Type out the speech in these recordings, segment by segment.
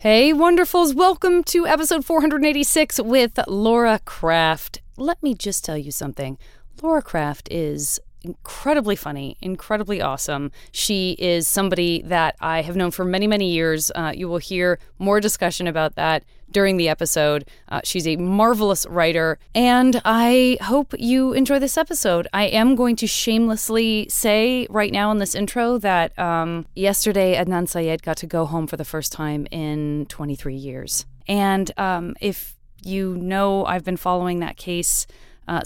Hey, wonderfuls, welcome to episode 486 with Laura Krafft. Let me just tell you something. Laura Krafft is incredibly funny, incredibly awesome. She is somebody that I have known for many, many years. Uh, you will hear more discussion about that during the episode. Uh, she's a marvelous writer, and I hope you enjoy this episode. I am going to shamelessly say right now in this intro that um, yesterday Adnan Syed got to go home for the first time in 23 years. And um, if you know, I've been following that case uh,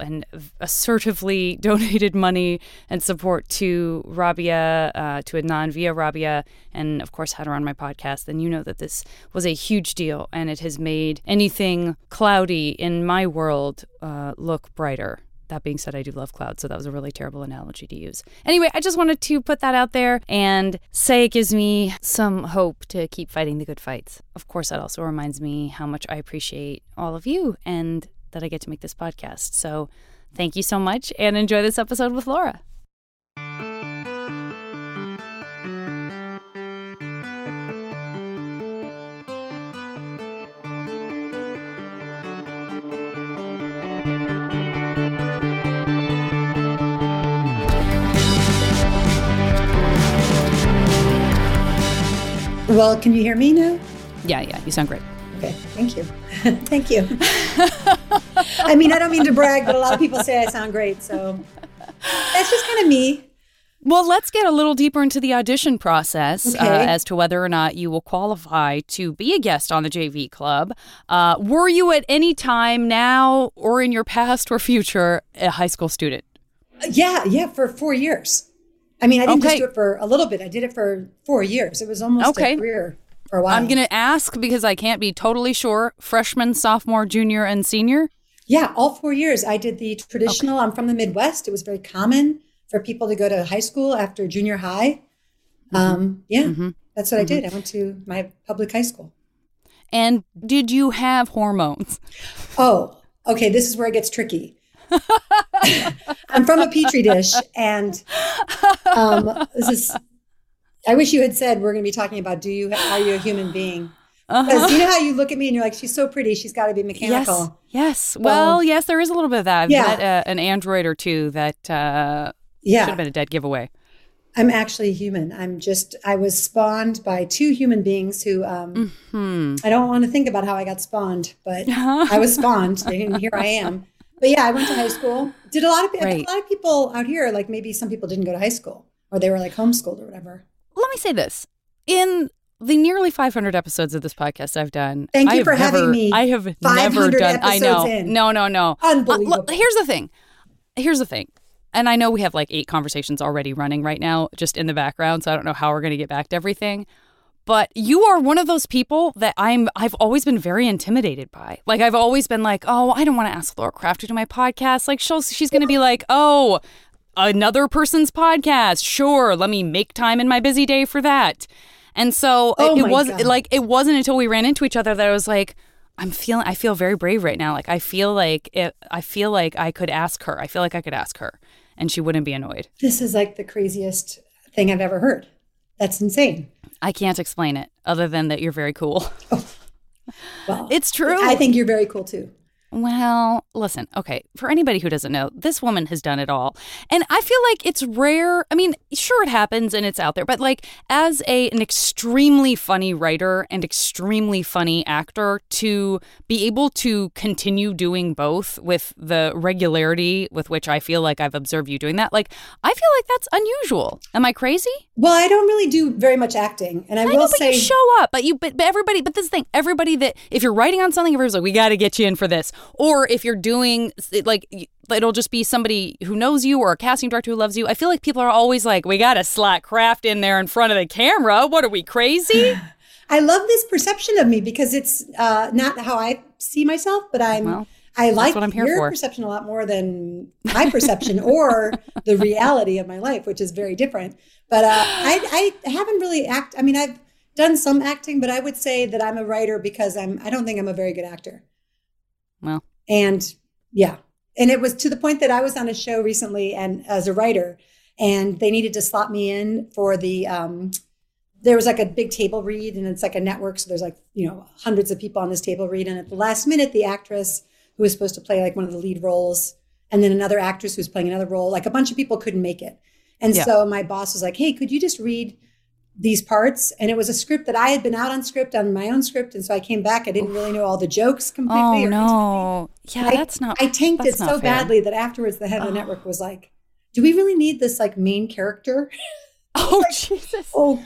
and assertively donated money and support to Rabia, uh, to Adnan via Rabia, and of course had her on my podcast, then you know that this was a huge deal and it has made anything cloudy in my world uh, look brighter. That being said, I do love clouds, so that was a really terrible analogy to use. Anyway, I just wanted to put that out there and say it gives me some hope to keep fighting the good fights. Of course, that also reminds me how much I appreciate all of you and that I get to make this podcast. So thank you so much and enjoy this episode with Laura. Well, can you hear me now? Yeah, yeah, you sound great. Okay, thank you. thank you. I mean, I don't mean to brag, but a lot of people say I sound great. So that's just kind of me. Well, let's get a little deeper into the audition process uh, Okay. uh, as to whether or not you will qualify to be a guest on the JV Club. Uh, were you at any time now or in your past or future a high school student? Yeah, yeah, for four years. I mean, I didn't just do it for a little bit. I did it for four years. It was almost Okay. a career for a while. I'm going to ask because I can't be totally sure. Freshman, sophomore, junior, and senior? Yeah, all four years. I did the traditional. I'm from the Midwest. It was very common for people to go to high school after junior high. Mm-hmm. Um, yeah, that's what I did. I went to my public high school. And did you have hormones? Oh, okay. This is where it gets tricky. I'm from a petri dish, and um, this is. I wish you had said we're going to be talking about do you are you a human being? Because you know how you look at me and you're like she's so pretty, she's got to be mechanical. Yes. Yes. Well, yes, there is a little bit of that. I've Yeah. met uh, an android or two that uh, should have been a dead giveaway. I'm actually human. I'm just I was spawned by two human beings who um, Hmm. I don't want to think about how I got spawned, but I was spawned, and here I am. But yeah, I went to high school. Did a lot of Right. a lot of people out here like maybe some people didn't go to high school or they were like homeschooled or whatever. Let me say this. In the nearly 500 episodes of this podcast I've done, Thank I you have for having me I have never 500 done. I know. in. No, no, no. Uh, Unbelievable. look, here's the thing. Here's the thing. And I know we have like eight conversations already running right now, just in the background. So I don't know how we're going to get back to everything. But you are one of those people that I'm. I've always been very intimidated by. Like I've always been like, oh, I don't want to ask Laura Krafft to do my podcast. Like she'll, she's going to be like, oh, another person's podcast. Sure, let me make time in my busy day for that. And so Oh it, it was God. like it wasn't until we ran into each other that I was like, I'm feeling I feel very brave right now. Like I feel like it, I feel like I could ask her. I feel like I could ask her and she wouldn't be annoyed. This is like the craziest thing I've ever heard. That's insane. I can't explain it other than that you're very cool. Oh. Well, It's true. I think you're very cool too. Well, listen, okay, for anybody who doesn't know, this woman has done it all. And I feel like it's rare. I mean, sure it happens and it's out there, but like as a an extremely funny writer and extremely funny actor to be able to continue doing both with the regularity with which I feel like I've observed you doing that, like I feel like that's unusual. Am I crazy? Well, I don't really do very much acting, and I, I will know, but say you show up. But you, but, but everybody, but this thing, everybody that if you're writing on something, everybody's like, we got to get you in for this. Or if you're doing like, it'll just be somebody who knows you or a casting director who loves you. I feel like people are always like, we got to slot Krafft in there in front of the camera. What are we crazy? I love this perception of me because it's uh, not how I see myself, but I'm. Well, I like what I'm here your for. perception a lot more than my perception or the reality of my life, which is very different. But uh, I, I haven't really act. I mean, I've done some acting, but I would say that I'm a writer because I'm. I don't think I'm a very good actor. Well, And yeah, and it was to the point that I was on a show recently and as a writer, and they needed to slot me in for the um, there was like a big table read and it's like a network. So there's like, you know, hundreds of people on this table read. And at the last minute, the actress who was supposed to play like one of the lead roles and then another actress who was playing another role, like a bunch of people couldn't make it. And Yeah. so my boss was like, hey, could you just read these parts? And it was a script that I had been out on script on my own script. And so I came back. I didn't really know all the jokes completely. Oh no. Yeah, I- that's not I tanked it so fair. badly that afterwards the head of the Oh. network was like, do we really need this like main character? Oh Jesus. Oh,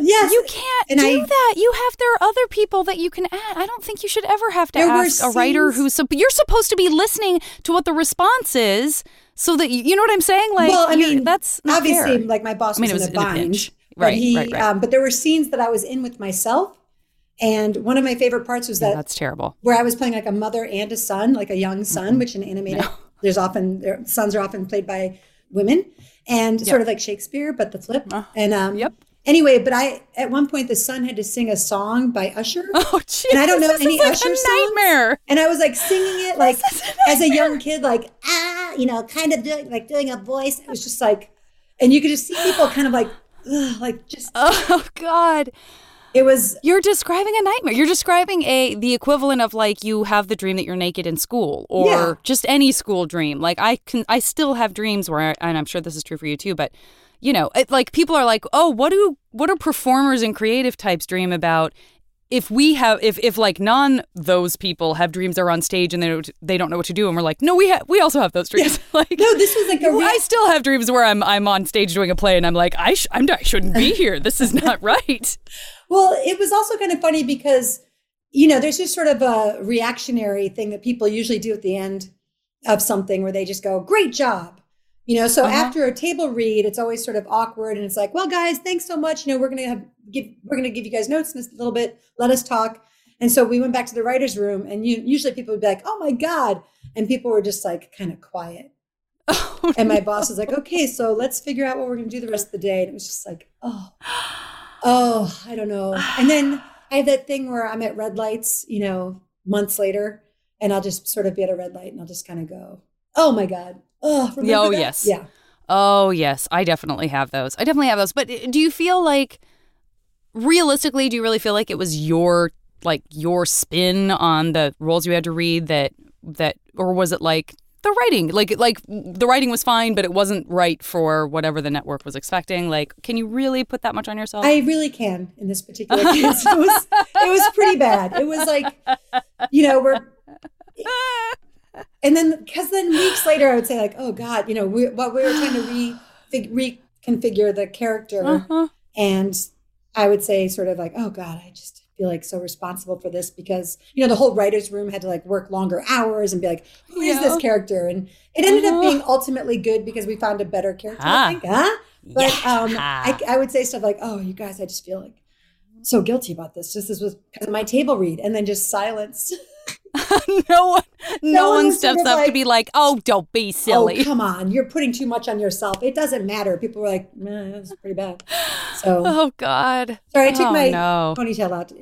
yes. You can't and do I- that. You have there are other people that you can add. I don't think you should ever have to ask a writer who's you're supposed to be listening to what the response is, so that you, you know what I'm saying. Like, well, I mean, that's obviously, fair. like my boss I mean, was, it was in a bind, pinch. but Right, he, right, right. Um, but there were scenes that I was in with myself, and one of my favorite parts was Yeah, that that's terrible. where I was playing like a mother and a son, like a young son, which in animated, No. there's often their sons are often played by women, and sort of like Shakespeare, but the flip. Uh, and um, yep. Anyway, but I at one point the son had to sing a song by Usher. Oh, Jesus, And I don't know any like Usher a songs. nightmare. And I was like singing it like a as a young kid, like ah, you know, kind of doing like doing a voice. It was just like, and you could just see people kind of like, ugh, like just Oh God. it was. You're describing a nightmare. You're describing a the equivalent of like you have the dream that you're naked in school or Yeah. just any school dream. Like I can I still have dreams where and I'm sure this is true for you too, but you know, it, like people are like, "Oh, what do what do performers and creative types dream about?" If we have, if if like non those people have dreams they're on stage and they don't, they don't know what to do, and we're like, no, we have we also have those dreams. like, No, this was like a I real, I still have dreams where I'm I'm on stage doing a play and I'm like, I sh- I'm I shouldn't be here. This is not right. Well, it was also kind of funny because, you know, there's just sort of a reactionary thing that people usually do at the end of something where they just go, great job. You know, so Uh-huh. after a table read, it's always sort of awkward and it's like, well, guys, thanks so much. You know, we're gonna have give we're gonna give you guys notes in a little bit. Let us talk. And so we went back to the writer's room and you, usually people would be like, oh my God. And people were just like kind of quiet. Oh, And my boss was like, okay, so let's figure out what we're going to do the rest of the day. And it was just like, oh, oh, I don't know. And then I have that thing where I'm at red lights, you know, months later, and I'll just sort of be at a red light and I'll just kind of go, oh my God. Oh, remember oh, that? yes. Yeah. Oh, yes. I definitely have those. I definitely have those. But uh, do you feel like realistically do you really feel like it was your like your spin on the roles you had to read that that or was it like the writing like like the writing was fine but it wasn't right for whatever the network was expecting like can you really put that much on yourself I really can in this particular case. It was, it was pretty bad. It was like, you know, we're, and then because then weeks later I would say like, oh God, you know, we, what we were trying to re, reconfigure the character, uh-huh. and I would say sort of like, oh God, I just feel like so responsible for this because you know the whole writers' room had to like work longer hours and be like, who is Yeah. this character? And it ended up Uh-huh. being ultimately good because we found a better character. Ah. I think, huh? But um, I, I would say stuff like, "Oh, you guys, I just feel like so guilty about this. Just this was because of my table read," and then just silence. no one no, No one one steps up to be like oh don't be oh, silly Oh, come on, you're putting too much on yourself. It doesn't matter. People were like, "Man, that's pretty bad." So oh god sorry, I took oh, my no. ponytail out.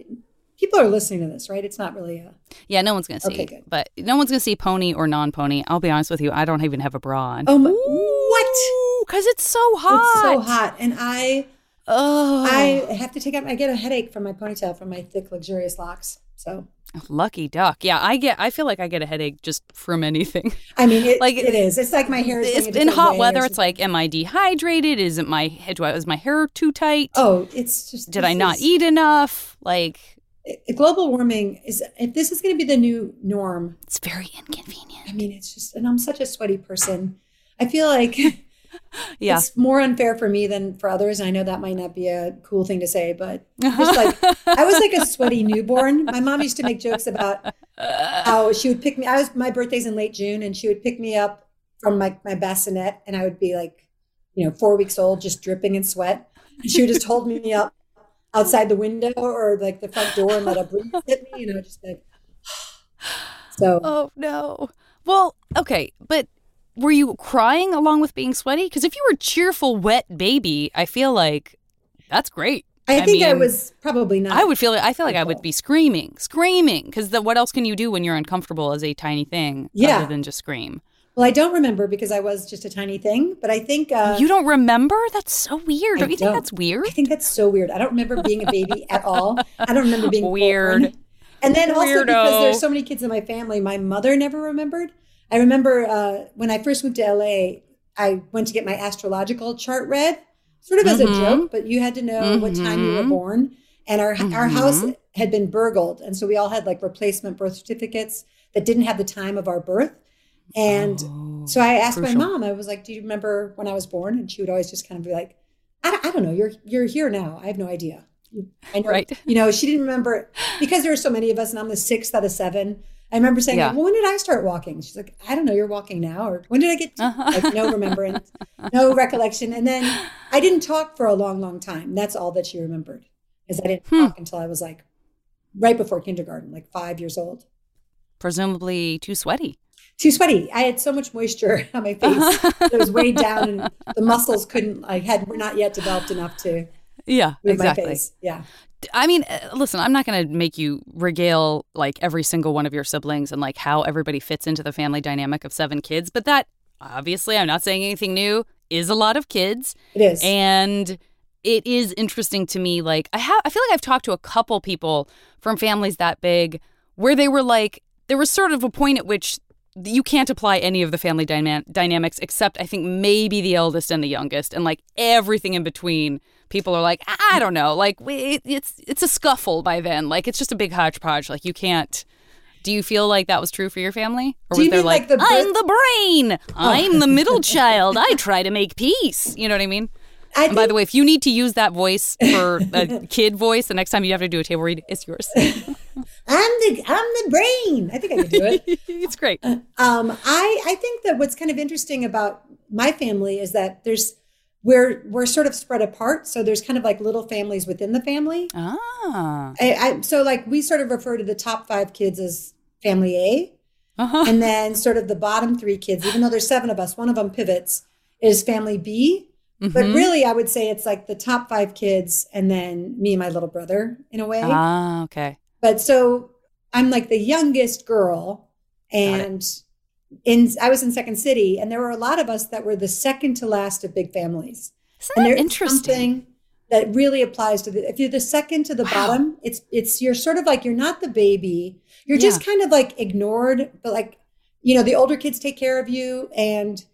People are listening to this, right? It's not really a. Yeah, no one's gonna see. Okay, good. But no one's gonna see pony or non-pony. I'll be honest with you, I don't even have a bra on. Oh my, what? Because it's so hot. It's so hot, and I Oh, I have to take out. I get a headache from my ponytail from my thick, luxurious locks. So lucky duck. Yeah, I get. I feel like I get a headache just from anything. I mean, it, Like, it is. It's like my hair is It's going a in hot weather. It's like, am I dehydrated? Is it my do I, is my hair too tight? oh, it's just. Did I not is- eat enough? Like, global warming is if this is going to be the new norm it's very inconvenient. i mean it's just and i'm such a sweaty person i feel like Yeah. it's more unfair for me than for others and i know that might not be a cool thing to say but just like i was like a sweaty newborn my mom used to make jokes about how she would pick me i was my birthday's in late june and she would pick me up from my, my bassinet and i would be like you know four weeks old just dripping in sweat and she would just hold me up outside the window or like the front door and let a breeze hit me you know just like so Oh no. Well, okay, but were you crying along with being sweaty? Because if you were a cheerful, wet baby, I feel like that's great. I I think I was probably not. I would feel. like I feel like I would be screaming, screaming. Because what else can you do when you're uncomfortable as a tiny thing? Yeah. Other than just scream. Well, I don't remember because I was just a tiny thing, but I think uh, you don't remember? That's so weird. I Don't you think that's weird? I think that's so weird. I don't remember being a baby at all. I don't remember being Weird. born. And then also because Weirdo. there's so many kids in my family, my mother never remembered. I remember uh, when I first moved to LA, I went to get my astrological chart read, sort of as Mhm. a joke, but you had to know what time you were Mhm. born. And our our house had been burgled, and so we all had like replacement birth certificates that didn't have the time of our birth. And Oh, so I asked crucial. my mom, I was like, "Do you remember when I was born?" And she would always just kind of be like, "I, I don't know. You're you're here now. I have no idea." I know, Right. You know, she didn't remember because there were so many of us, and I'm the sixth out of seven. I remember saying, Yeah. "Well, when did I start walking?" She's like, "I don't know. You're walking now, or when did I get?" Uh-huh. Like no remembrance, no recollection, and then I didn't talk for a long, long time. That's all that she remembered, is I didn't Hmm. talk until I was like right before kindergarten, like five years old. Presumably too sweaty. too sweaty. I had so much moisture on my face. it was weighed down and the muscles couldn't like had were not yet developed enough to Yeah, exactly. my face. Yeah. I mean, uh, listen, I'm not going to make you regale like every single one of your siblings and like how everybody fits into the family dynamic of seven kids, but that obviously, I'm not saying anything new, is a lot of kids. It is. And it is interesting to me. Like, I have, I feel like I've talked to a couple people from families that big where they were like, there was sort of a point at which you can't apply any of the family dyna- dynamics except I think maybe the eldest and the youngest, and like everything in between. People are like, I don't know, like we- it, it's it's a scuffle by then. Like it's just a big hodgepodge. Like you can't. Do you feel like that was true for your family, or was there like, like, the Oh. I'm the brain, I'm the middle child, I try to make peace. You know what I mean? I And by the way, if you need to use that voice for a kid voice, the next time you have to do a table read, it's yours. I'm the I'm the brain. I think I could do it. it's great. um, I I think that what's kind of interesting about my family is that there's we're we're sort of spread apart. So there's kind of like little families within the family. Ah. I, I so like we sort of refer to the top five kids as family A. Uh-huh. and then sort of the bottom three kids, even though there's seven of us, one of them pivots is family B. But Mhm. really, I would say it's like the top five kids and then me and my little brother in a way. Ah, okay. But so I'm like the youngest girl, and in I was in Second City, and there were a lot of us that were the second to last of big families. Isn't And there's interesting? something that really applies to the if you're the second to the Wow. bottom, it's it's you're sort of like you're not the baby. You're just kind of like ignored, but like you know, the older kids take care of you and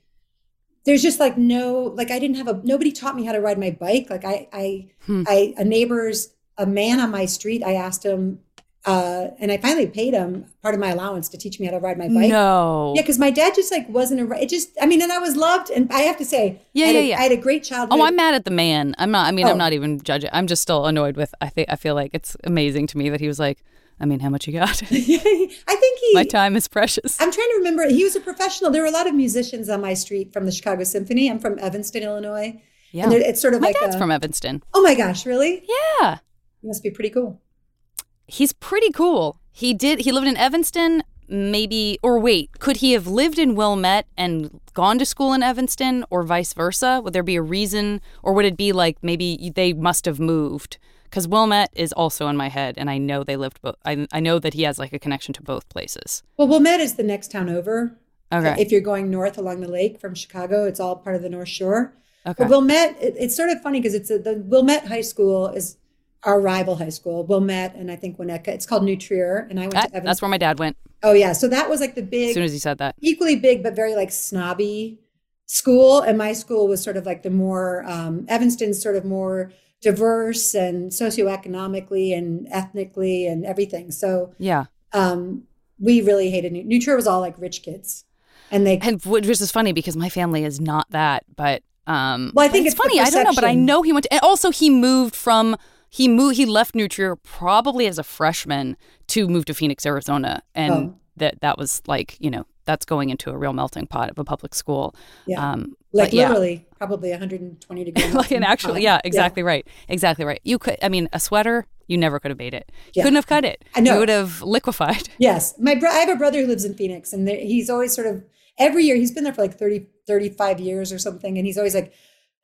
there's just like no like I didn't have a nobody taught me how to ride my bike. Like I I Hmm. I a neighbor's a man on my street, I asked him uh and I finally paid him part of my allowance to teach me how to ride my bike. No. Yeah, because my dad just like wasn't a. It just, I mean, and I was loved, and I have to say, Yeah, I had yeah, a- yeah. I had a great childhood. Oh, I'm mad at the man. I'm not. I mean, Oh. I'm not even judging. I'm just still annoyed with. I think. I feel like it's amazing to me that he was like. I mean, how much you got? I think he. My time is precious. I'm trying to remember. He was a professional. There were a lot of musicians on my street from the Chicago Symphony. I'm from Evanston, Illinois. Yeah. And it's sort of My like dad's a, from Evanston. Oh my gosh, really? Yeah. You must be pretty cool. He's pretty cool. He did. He lived in Evanston. Maybe, or wait, could he have lived in Wilmette and gone to school in Evanston, or vice versa? Would there be a reason, or would it be like maybe they must have moved? Because Wilmette is also in my head, and I know they lived. Bo- I I know that he has like a connection to both places. Well, Wilmette is the next town over. Okay. If you're going north along the lake from Chicago, it's all part of the North Shore. Okay. But Wilmette, it, it's sort of funny because it's a, the Wilmette High School is our rival high school, Wilmette, and I think Winnetka. It's called New Trier, and I went That- to Evanston. that's where my dad went. Oh yeah, so that was like the big. As soon as he said that. equally big but very like snobby school, and my school was sort of like the more um, Evanston's sort of more diverse and socioeconomically and ethnically and everything. So Yeah. um, we really hated New, New Trier was all like rich kids, and they And which is funny because my family is not that, but um Well, I think it's, it's funny. I don't know, but I know he went to, and also he moved from he moved he left New Trier probably as a freshman to move to Phoenix, Arizona. And Oh. that that was like, you know, that's going into a real melting pot of a public school. yeah, Um like yeah. literally probably 120 degrees. like an actual yeah, exactly right. Exactly right. You could I mean, a sweater, you never could have made it. You Yeah. couldn't have cut it. I know. You would have liquefied. Yes, my bro- I have a brother who lives in Phoenix, and he's always sort of every year. He's been there for like 30, 35 years or something, and he's always like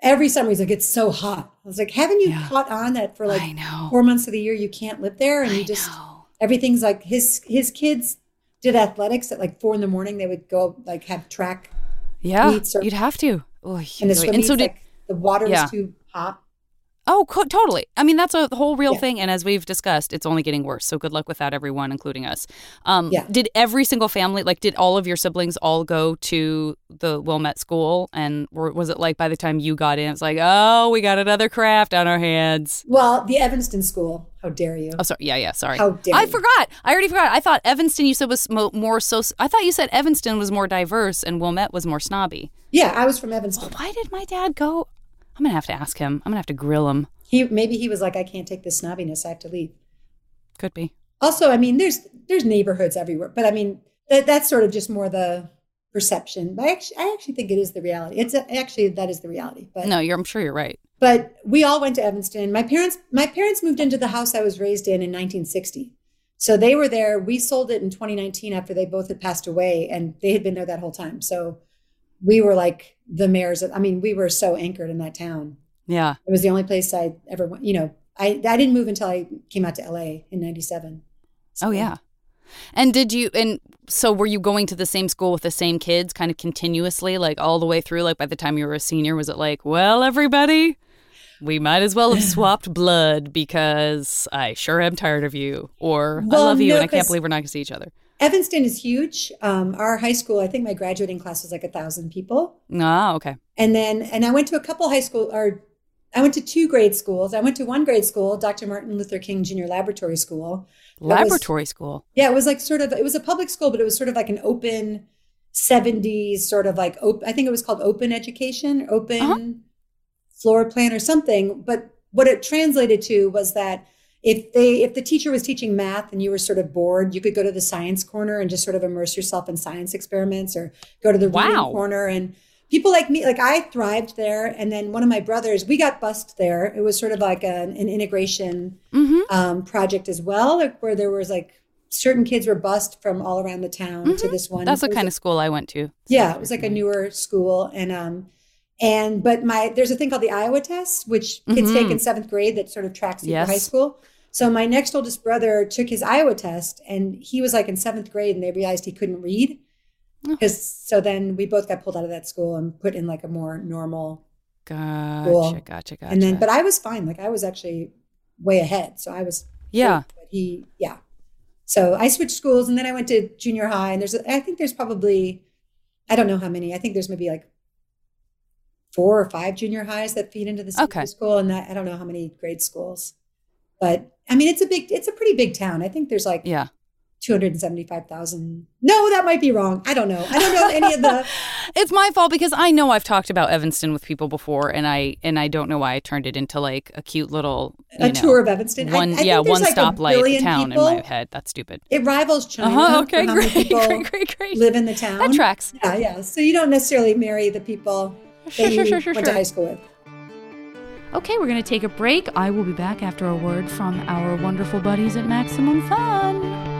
every summer he's like, "It's so hot." I was like, "Haven't you Yeah. caught on that for like four months of the year you can't live there, and I you just know. everything's like his his kids did athletics at like four in the morning. They would go like have track. Yeah, or- you'd have to. Oh, And the and so did. like, the water Yeah. was too hot. Oh, co- totally. I mean, that's a whole real Yeah. thing, and as we've discussed, it's only getting worse. So good luck with that, everyone, including us. Um, Yeah. Did every single family, like, did all of your siblings all go to the Wilmette school, and were, was it like by the time you got in, it's like, oh, we got another Krafft on our hands? Well, the Evanston school. How dare you? Oh, sorry. Yeah, yeah. Sorry. How dare I you. forgot. I already forgot. I thought Evanston. You said was mo- more so. I thought you said Evanston was more diverse, and Wilmette was more snobby. Yeah, I was from Evanston. Why did my dad go? I'm gonna have to ask him. I'm gonna have to grill him. He maybe he was like, I can't take this snobbiness. I have to leave. Could be. Also, I mean, there's there's neighborhoods everywhere, but I mean that that's sort of just more the perception. But I actually, I actually think it is the reality. It's a, actually that is the reality. But No, you're. I'm sure you're right. but we all went to Evanston. My parents my parents moved into the house I was raised in in 1960. So they were there. We sold it in 2019 after they both had passed away, and they had been there that whole time. So we were like the mayors. Of, I mean, we were so anchored in that town. Yeah. It was the only place I ever went. You know, I I didn't move until I came out to LA in '97. Oh yeah. And did you and so were you going to the same school with the same kids kind of continuously like all the way through like by the time you were a senior was it like, well everybody, we might as well have swapped blood because I sure am tired of you or I Well, love you no, and I can't believe we're not going to see each other. Evanston is huge. Um, our high school, I think my graduating class was like a thousand people. Ah, okay. And then, and I went to a couple high school, or I went to two grade schools. I went to one grade school, Dr. Martin Luther King Junior Laboratory School. was- Laboratory school. Yeah, it was like sort of, it was a public school, but it was sort of like an open 70s sort of like, op- I think it was called open education, open Uh-huh. floor plan or something. But what it translated to was that if they, if the teacher was teaching math and you were sort of bored, you could go to the science corner and just sort of immerse yourself in science experiments or go to the reading corner and people like me, like I thrived there. And then one of my brothers, we got bused there. It was sort of like an, an integration Mhm. um, project as well, like where there was like certain kids were bused from all around the town to this one. Mm-hmm. That's the kind of school I went to. yeah, it was like a newer school, and um, and but my there's a thing called the Iowa test, which kids Mhm. take in seventh grade that sort of tracks you Yes. for high school. So my next oldest brother took his Iowa test, and he was like in seventh grade, and they realized he couldn't read. Oh. Because so then we both got pulled out of that school and put in like a more normal Gotcha, Cool. gotcha, gotcha. and then but I was fine. Like I was actually way ahead. So I was yeah. but he yeah so i switched schools and then i went to junior high and there's i think there's probably i don't know how many i think there's maybe like four or five junior highs that feed into the Okay. school and that, i don't know how many grade schools but i mean it's a big it's a pretty big town i think there's like Yeah. 275000 no that might be wrong i don't know i don't know any of the It's my fault because I know I've talked about Evanston with people before, and I and I don't know why I turned it into like a cute little a know, tour of evanston One I, think yeah, one like stoplight town people. in my head. That's stupid. it rivals china Uh huh. for Okay, great, people great, great, great. live in the town That tracks. yeah yeah so you don't necessarily marry the people Sure, sure, you sure, sure, went to high school with Okay, we're gonna take a break. I will be back after a word from our wonderful buddies at Maximum Fun.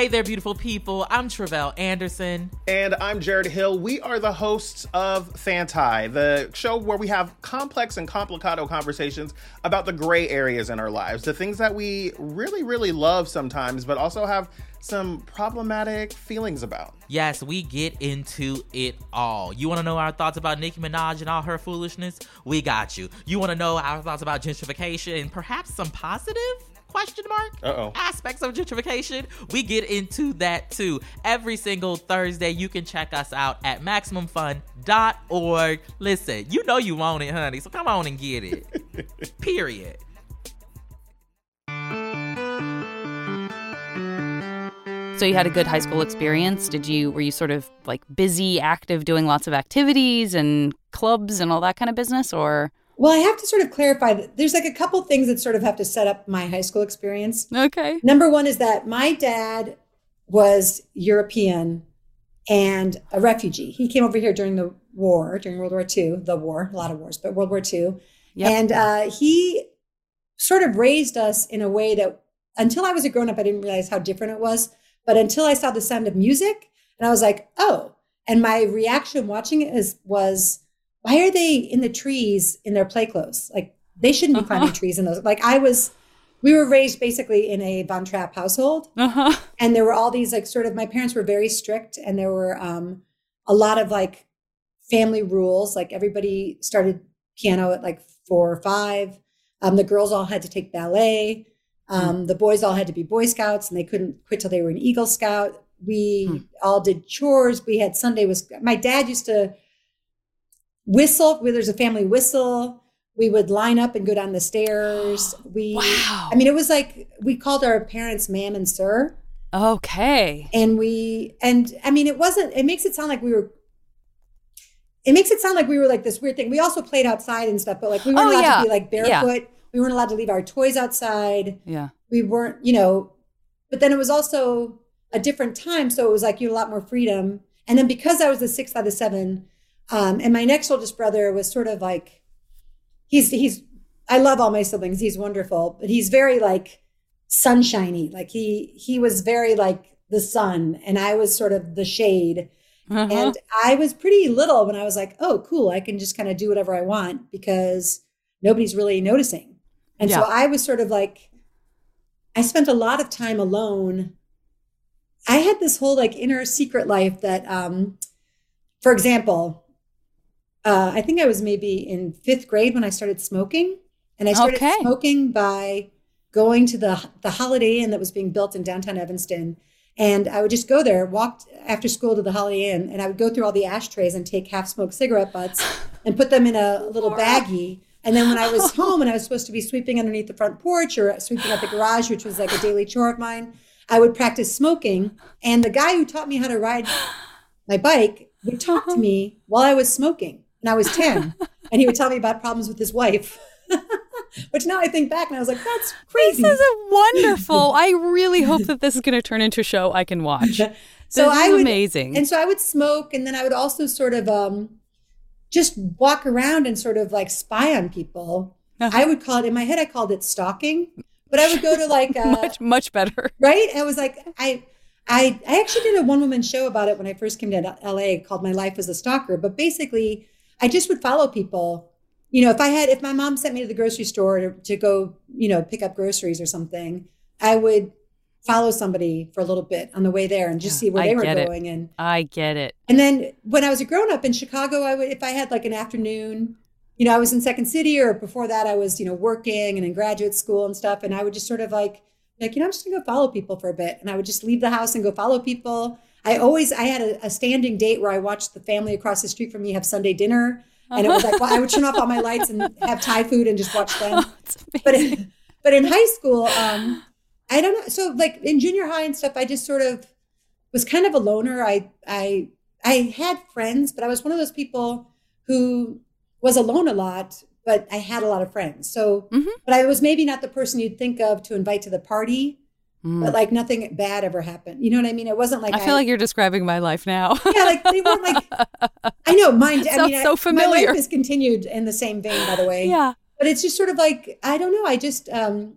Hey there, beautiful people. I'm Tre'vell Anderson. And I'm Jared Hill. We are the hosts of Fanti, the show where we have complex and complicado conversations about the gray areas in our lives, the things that we really, really love sometimes, but also have some problematic feelings about. Yes, we get into it all. You want to know our thoughts about Nicki Minaj and all her foolishness? We got you. You want to know our thoughts about gentrification and perhaps some positive question mark Uh-oh. aspects of gentrification? We get into that too. Every single Thursday, you can check us out at maximumfun.org. Listen, you know you want it, honey, so come on and get it. Period. So you had a good high school experience. Did you were you sort of like busy, active, doing lots of activities and clubs and all that kind of business, or Well, I have to sort of clarify that there's like a couple things that sort of have to set up my high school experience. okay? Number one is that my dad was European and a refugee. He came over here during the war, during World War II, the war, a lot of wars, but World War II. Yep. And uh, he sort of raised us in a way that until I was a grown up, I didn't realize how different it was. But until I saw the sound of music, and I was like, oh. And my reaction watching it is was, why are they in the trees in their play clothes? Like they shouldn't be climbing Uh-huh. trees in those. Like I was we were raised basically in a Von Trapp household. Uh-huh. And there were all these like sort of my parents were very strict and there were um a lot of like family rules. Like everybody started piano at like four or five. Um, the girls all had to take ballet. Um, The boys all had to be Boy Scouts and they couldn't quit till they were an Eagle Scout. We Hmm. all did chores. We had Sunday was my dad used to whistle where there's a family whistle. We would line up and go down the stairs. We Wow. I mean it was like we called our parents ma'am and sir Okay. and we and i mean it wasn't it makes it sound like we were it makes it sound like we were like this weird thing we also played outside and stuff but like we weren't Oh, allowed yeah. to be like Yeah. barefoot we weren't allowed to leave our toys outside Yeah. we weren't you know but then it was also a different time so it was like you had a lot more freedom and then because i was the sixth out of seven um, and my next oldest brother was sort of like he's he's i love all my siblings. He's wonderful but he's very like sunshiny. Like he he was very like the sun and i was sort of the shade. Uh-huh. and i was pretty little when i was like oh cool. I can just kind of do whatever i want because nobody's really noticing. And so i was sort of like i spent a lot of time alone. I had this whole like inner secret life that um for example uh, i think i was maybe in fifth grade when i started smoking and i started Okay. smoking by going to the the holiday inn that was being built in downtown evanston and I would just go there, walk after school to the Holiday Inn, and I would go through all the ashtrays and take half smoked cigarette butts and put them in a little baggie. And then when I was home and I was supposed to be sweeping underneath the front porch or sweeping out the garage, which was like a daily chore of mine, I would practice smoking. And the guy who taught me how to ride my bike would talk to me while I was smoking. And I was 10. And he would tell me about problems with his wife. Which now I think back and I was like, that's crazy. This is a wonderful. I really hope that this is going to turn into a show I can watch. so this I would, amazing. And so I would smoke, and then I would also sort of um, just walk around and sort of like spy on people. Uh-huh. I would call it in my head. I called it stalking, but I would go to like uh, much much better. right. I was like, I, I, I actually did a one woman show about it when I first came to LA called My Life as a Stalker. But basically, I just would follow people. You know, if I had, if my mom sent me to the grocery store to, to go, you know, pick up groceries or something, I would follow somebody for a little bit on the way there and just see where I they were it. going. And I get it. and then when I was a grown up in Chicago, I would, if I had like an afternoon, you know, I was in Second City or before that, I was, you know, working and in graduate school and stuff. And I would just sort of like, like, you know, I'm just gonna go follow people for a bit. And I would just leave the house and go follow people. I always, I had a, a standing date where I watched the family across the street from me have Sunday dinner. And it was like, well, I would turn off all my lights and have Thai food and just watch them It's but in, but in high school, um, I don't know. So like in junior high and stuff, I just sort of was kind of a loner. I I I had friends, but I was one of those people who was alone a lot, but I had a lot of friends. So, Mhm. but I was maybe not the person you'd think of to invite to the party. Mm. But like nothing bad ever happened. You know what I mean? It wasn't like I feel like you're describing my life now. yeah, like they weren't like I know mine. I Sounds mean, so I, my familiar. life has continued in the same vein, by the way yeah. but it's just sort of like i don't know i just um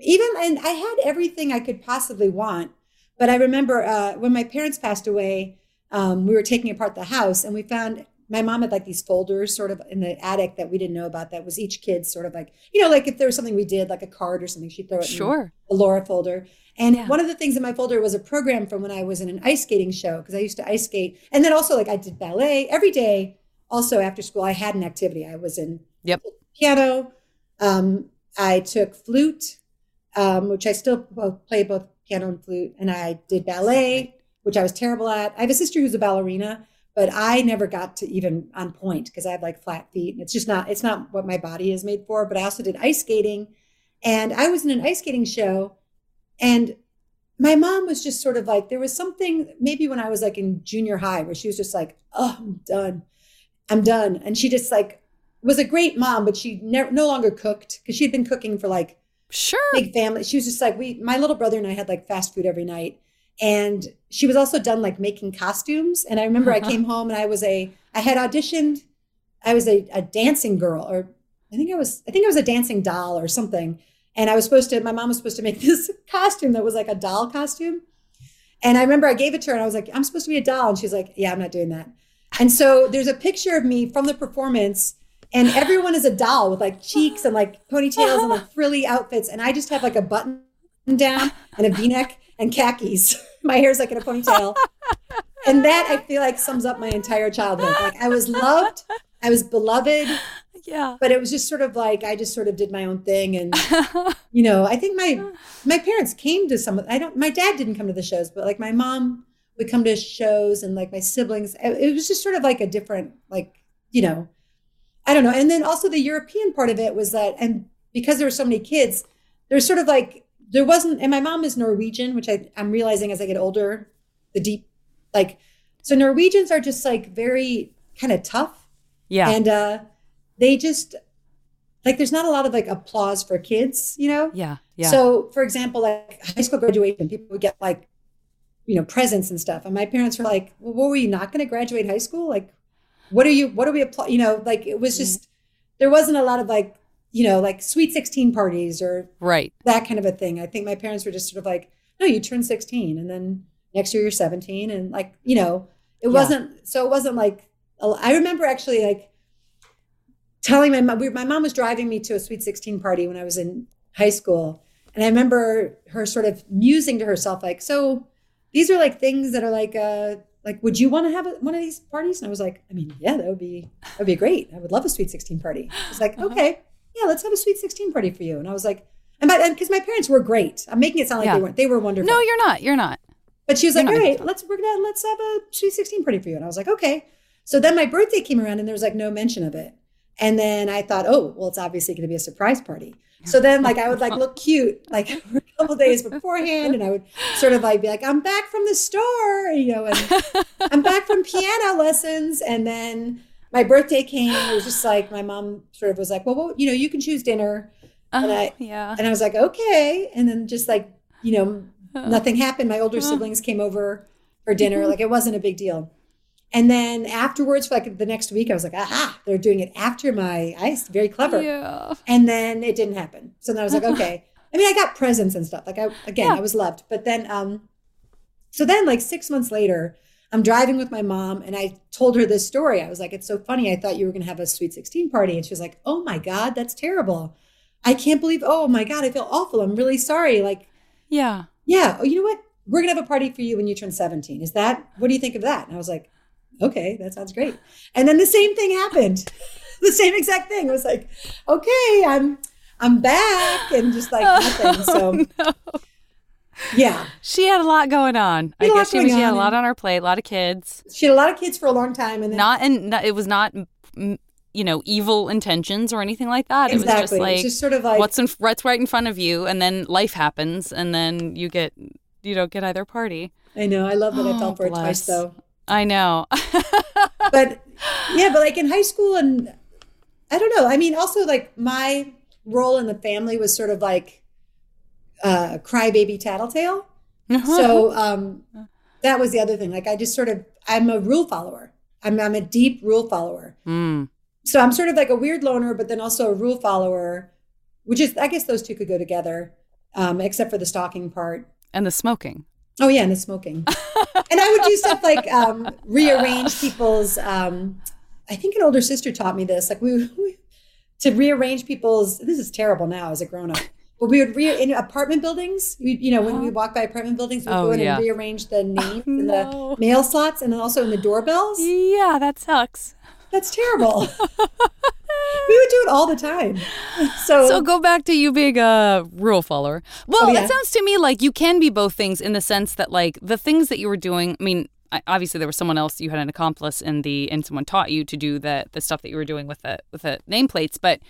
even and i had everything i could possibly want but i remember uh when my parents passed away um we were taking apart the house and we found my mom had like these folders sort of in the attic that we didn't know about that was each kid's sort of like you know like if there was something we did like a card or something she'd throw it in Sure. a Laura folder. And Yeah. one of the things in my folder was a program from when I was in an ice skating show because I used to ice skate. And then also like I did ballet every day. Also after school, I had an activity. I was in Yep. piano. Um, I took flute, um, which I still both play both piano and flute. And I did ballet, which I was terrible at. I have a sister who's a ballerina, but I never got to even on point because I have like flat feet and it's just not, it's not what my body is made for. But I also did ice skating and I was in an ice skating show and my mom was just sort of like, there was something maybe when I was like in junior high where she was just like, oh, I'm done. I'm done. And she just like was a great mom, but she never, no longer cooked because she had been cooking for like Sure. big family. She was just like, we, my little brother and I had like fast food every night. And she was also done like making costumes. And I remember I came home and I was a, I had auditioned, I was a, a dancing girl, or I think I was, I think I was a dancing doll or something. And I was supposed to, my mom was supposed to make this costume that was like a doll costume. And I remember I gave it to her and I was like, I'm supposed to be a doll. And she's like, yeah, I'm not doing that. And so there's a picture of me from the performance and everyone is a doll with like cheeks and like ponytails and like frilly outfits, and I just have like a button down and a V-neck and khakis. my hair's like in a ponytail, and that I feel like sums up my entire childhood. Like I was loved, I was beloved, Yeah. but it was just sort of like I just sort of did my own thing, and you know, I think my my parents came to some. I don't. My dad didn't come to the shows, but like my mom would come to shows, and like my siblings. It, it was just sort of like a different, like you know, I don't know. And then also the European part of it was that, and because there were so many kids, there's sort of like there wasn't. And my mom is Norwegian, which I, I'm realizing as I get older, the deep, like, so Norwegians are just like very kind of tough Yeah. and uh they just like there's not a lot of like applause for kids you know yeah. Yeah. so for example like high school graduation people would get like you know presents and stuff and my parents were like well what were you not going to graduate high school like what are you what are we applaud you know like it was just there wasn't a lot of like you know like sweet 16 parties or right. that kind of a thing. I think my parents were just sort of like no you turn 16 and then next year you're 17 and like you know it Yeah. wasn't so it wasn't like i remember actually like telling my mom my mom was driving me to a sweet 16 party when i was in high school. And i remember her sort of musing to herself like so these are like things that are like uh like would you want to have a, one of these parties? And i was like i mean yeah that would be that would be great. I would love a sweet 16 party. It's like Uh-huh. okay yeah let's have a sweet 16 party for you and i was like and because my parents were great i'm making it sound like Yeah. they weren't they were wonderful No, you're not. You're not. but she was You're like, all right, let's we're gonna let's have a sweet 16 party for you. And I was like, okay. So then my birthday came around and there was like no mention of it. And then I thought, oh, well, it's obviously gonna be a surprise party. So then like I would like look cute like a couple days beforehand and I would sort of like be like, I'm back from the store, you know, and I'm back from piano lessons. And then my birthday came, it was just like my mom sort of was like, well, well you know, you can choose dinner. And Uh, I- yeah. And I was like, okay. And then just like, you know, nothing happened. My older siblings came over for dinner. Like it wasn't a big deal. And then afterwards, for like the next week, I was like, aha, they're doing it after my ice. Very clever. Yeah. And then it didn't happen. So then I was like, okay. I mean, I got presents and stuff. Like I again, Yeah. I was loved. But then um so then like six months later, I'm driving with my mom and I told her this story. I was like, it's so funny. I thought you were gonna have a sweet 16 party. And she was like, Oh my God, that's terrible. I can't believe, oh my God, I feel awful. I'm really sorry. Like, Yeah. yeah, oh, you know what? We're gonna have a party for you when you turn 17. Is that what do you think of that? And I was like, okay, that sounds great. And then the same thing happened. the same exact thing. It was like, okay, I'm I'm back and just like nothing. So oh, yeah. She had a lot going on. I Had a lot guess she, had a lot on her plate, a lot of kids. She had a lot of kids for a long time and then Not and it was not mm, you know evil intentions or anything like that. Exactly. It was just like it's just sort of like what's in what's right in front of you, and then life happens, and then you get you don't get either party. I know, I love that I Oh, fell for it twice though. I know. but yeah, but like in high school and I don't know. I mean, also like my role in the family was sort of like uh crybaby tattletale. So um that was the other thing. Like I just sort of I'm a rule follower. I'm I'm a deep rule follower. Mm. So I'm sort of like a weird loner, but then also a rule follower, which is I guess those two could go together, um, except for the stalking part. And the smoking. Oh yeah, and the smoking. and I would do stuff like um, rearrange people's. Um, I think an older sister taught me this. Like we, we to rearrange people's. This is terrible now as a grown up. But we would re in apartment buildings. We, you know, when we uh-huh. walk by apartment buildings, we would Oh, go in yeah. and rearrange the oh, names in no. the mail slots, and then also in the doorbells. Yeah, that sucks. That's terrible. we would do it all the time. So, So go back to you being a rule follower. Well, Oh, yeah. it sounds to me like you can be both things in the sense that like the things that you were doing. I mean, obviously there was someone else you had an accomplice in the and someone taught you to do the the stuff that you were doing with the with the nameplates, but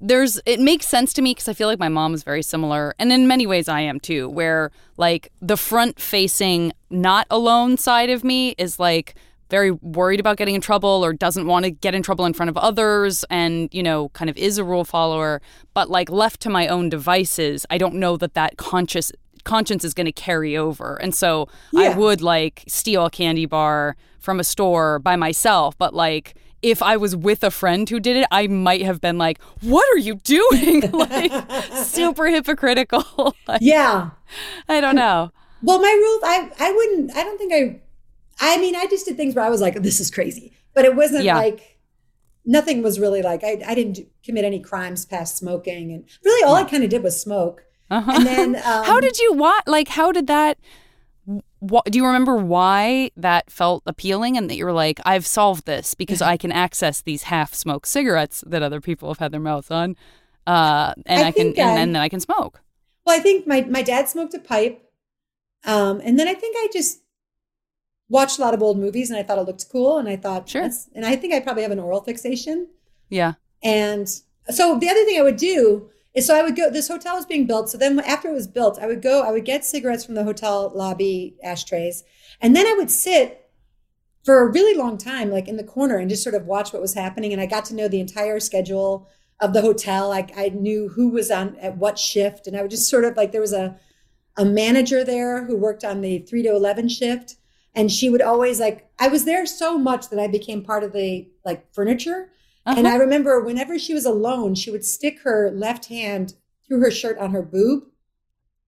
there's it makes sense to me because I feel like my mom is very similar, and in many ways I am too. Where like the front facing, not alone side of me is like very worried about getting in trouble or doesn't want to get in trouble in front of others, and you know, kind of is a rule follower. But like left to my own devices, I don't know that that conscious conscience is going to carry over, and so I would like steal a candy bar from a store by myself, but like if I was with a friend who did it, I might have been like, "What are you doing?" like super hypocritical. like, yeah. I don't know. Well, my rule, I, I wouldn't, I don't think I, I mean, I just did things where I was like, this is crazy. But it wasn't Yeah. like, nothing was really like I, I didn't commit any crimes past smoking, and really all I kind of did was smoke. Uh-huh. And then um, how did you what like how did that what, do you remember why that felt appealing and that you're like I've solved this because I can access these half smoked cigarettes that other people have had their mouths on uh, and I, I can I- and then I can smoke. Well, I think my my dad smoked a pipe, um, and then I think I just watched a lot of old movies, and I thought it looked cool, and I thought, Sure. and I think I probably have an oral fixation. Yeah. And so the other thing I would do is so I would go, this hotel was being built. So then after it was built, I would go, I would get cigarettes from the hotel lobby ashtrays. And then I would sit for a really long time, like in the corner and just sort of watch what was happening. And I got to know the entire schedule of the hotel. Like I knew who was on at what shift. And I would just sort of like, there was a, a manager there who worked on the three to 11 shift. And she would always like, I was there so much that I became part of the like furniture. And Uh-huh. I remember whenever she was alone, she would stick her left hand through her shirt on her boob.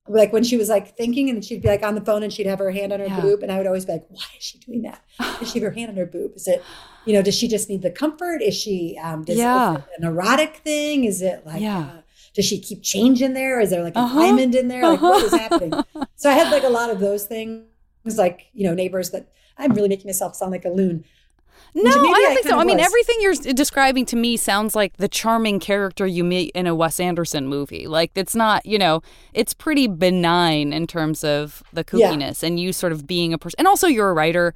Like when she was like thinking, and she'd be like on the phone and she'd have her hand on her Yeah. boob. And I would always be like, why is she doing that? Does she have her hand on her boob? Is it, you know, does she just need the comfort? Is she, um, does, Yeah. is it an erotic thing? Is it like, Yeah. uh, does she keep change in there? Is there like a Uh-huh. diamond in there? Like what is happening? So I had like a lot of those things, like, you know, neighbors that I'm really making myself sound like a loon. No, I don't I think so. I mean, was. everything you're describing to me sounds like the charming character you meet in a Wes Anderson movie. Like it's not, you know, it's pretty benign in terms of the Yeah. and you sort of being a person. And also, you're a writer.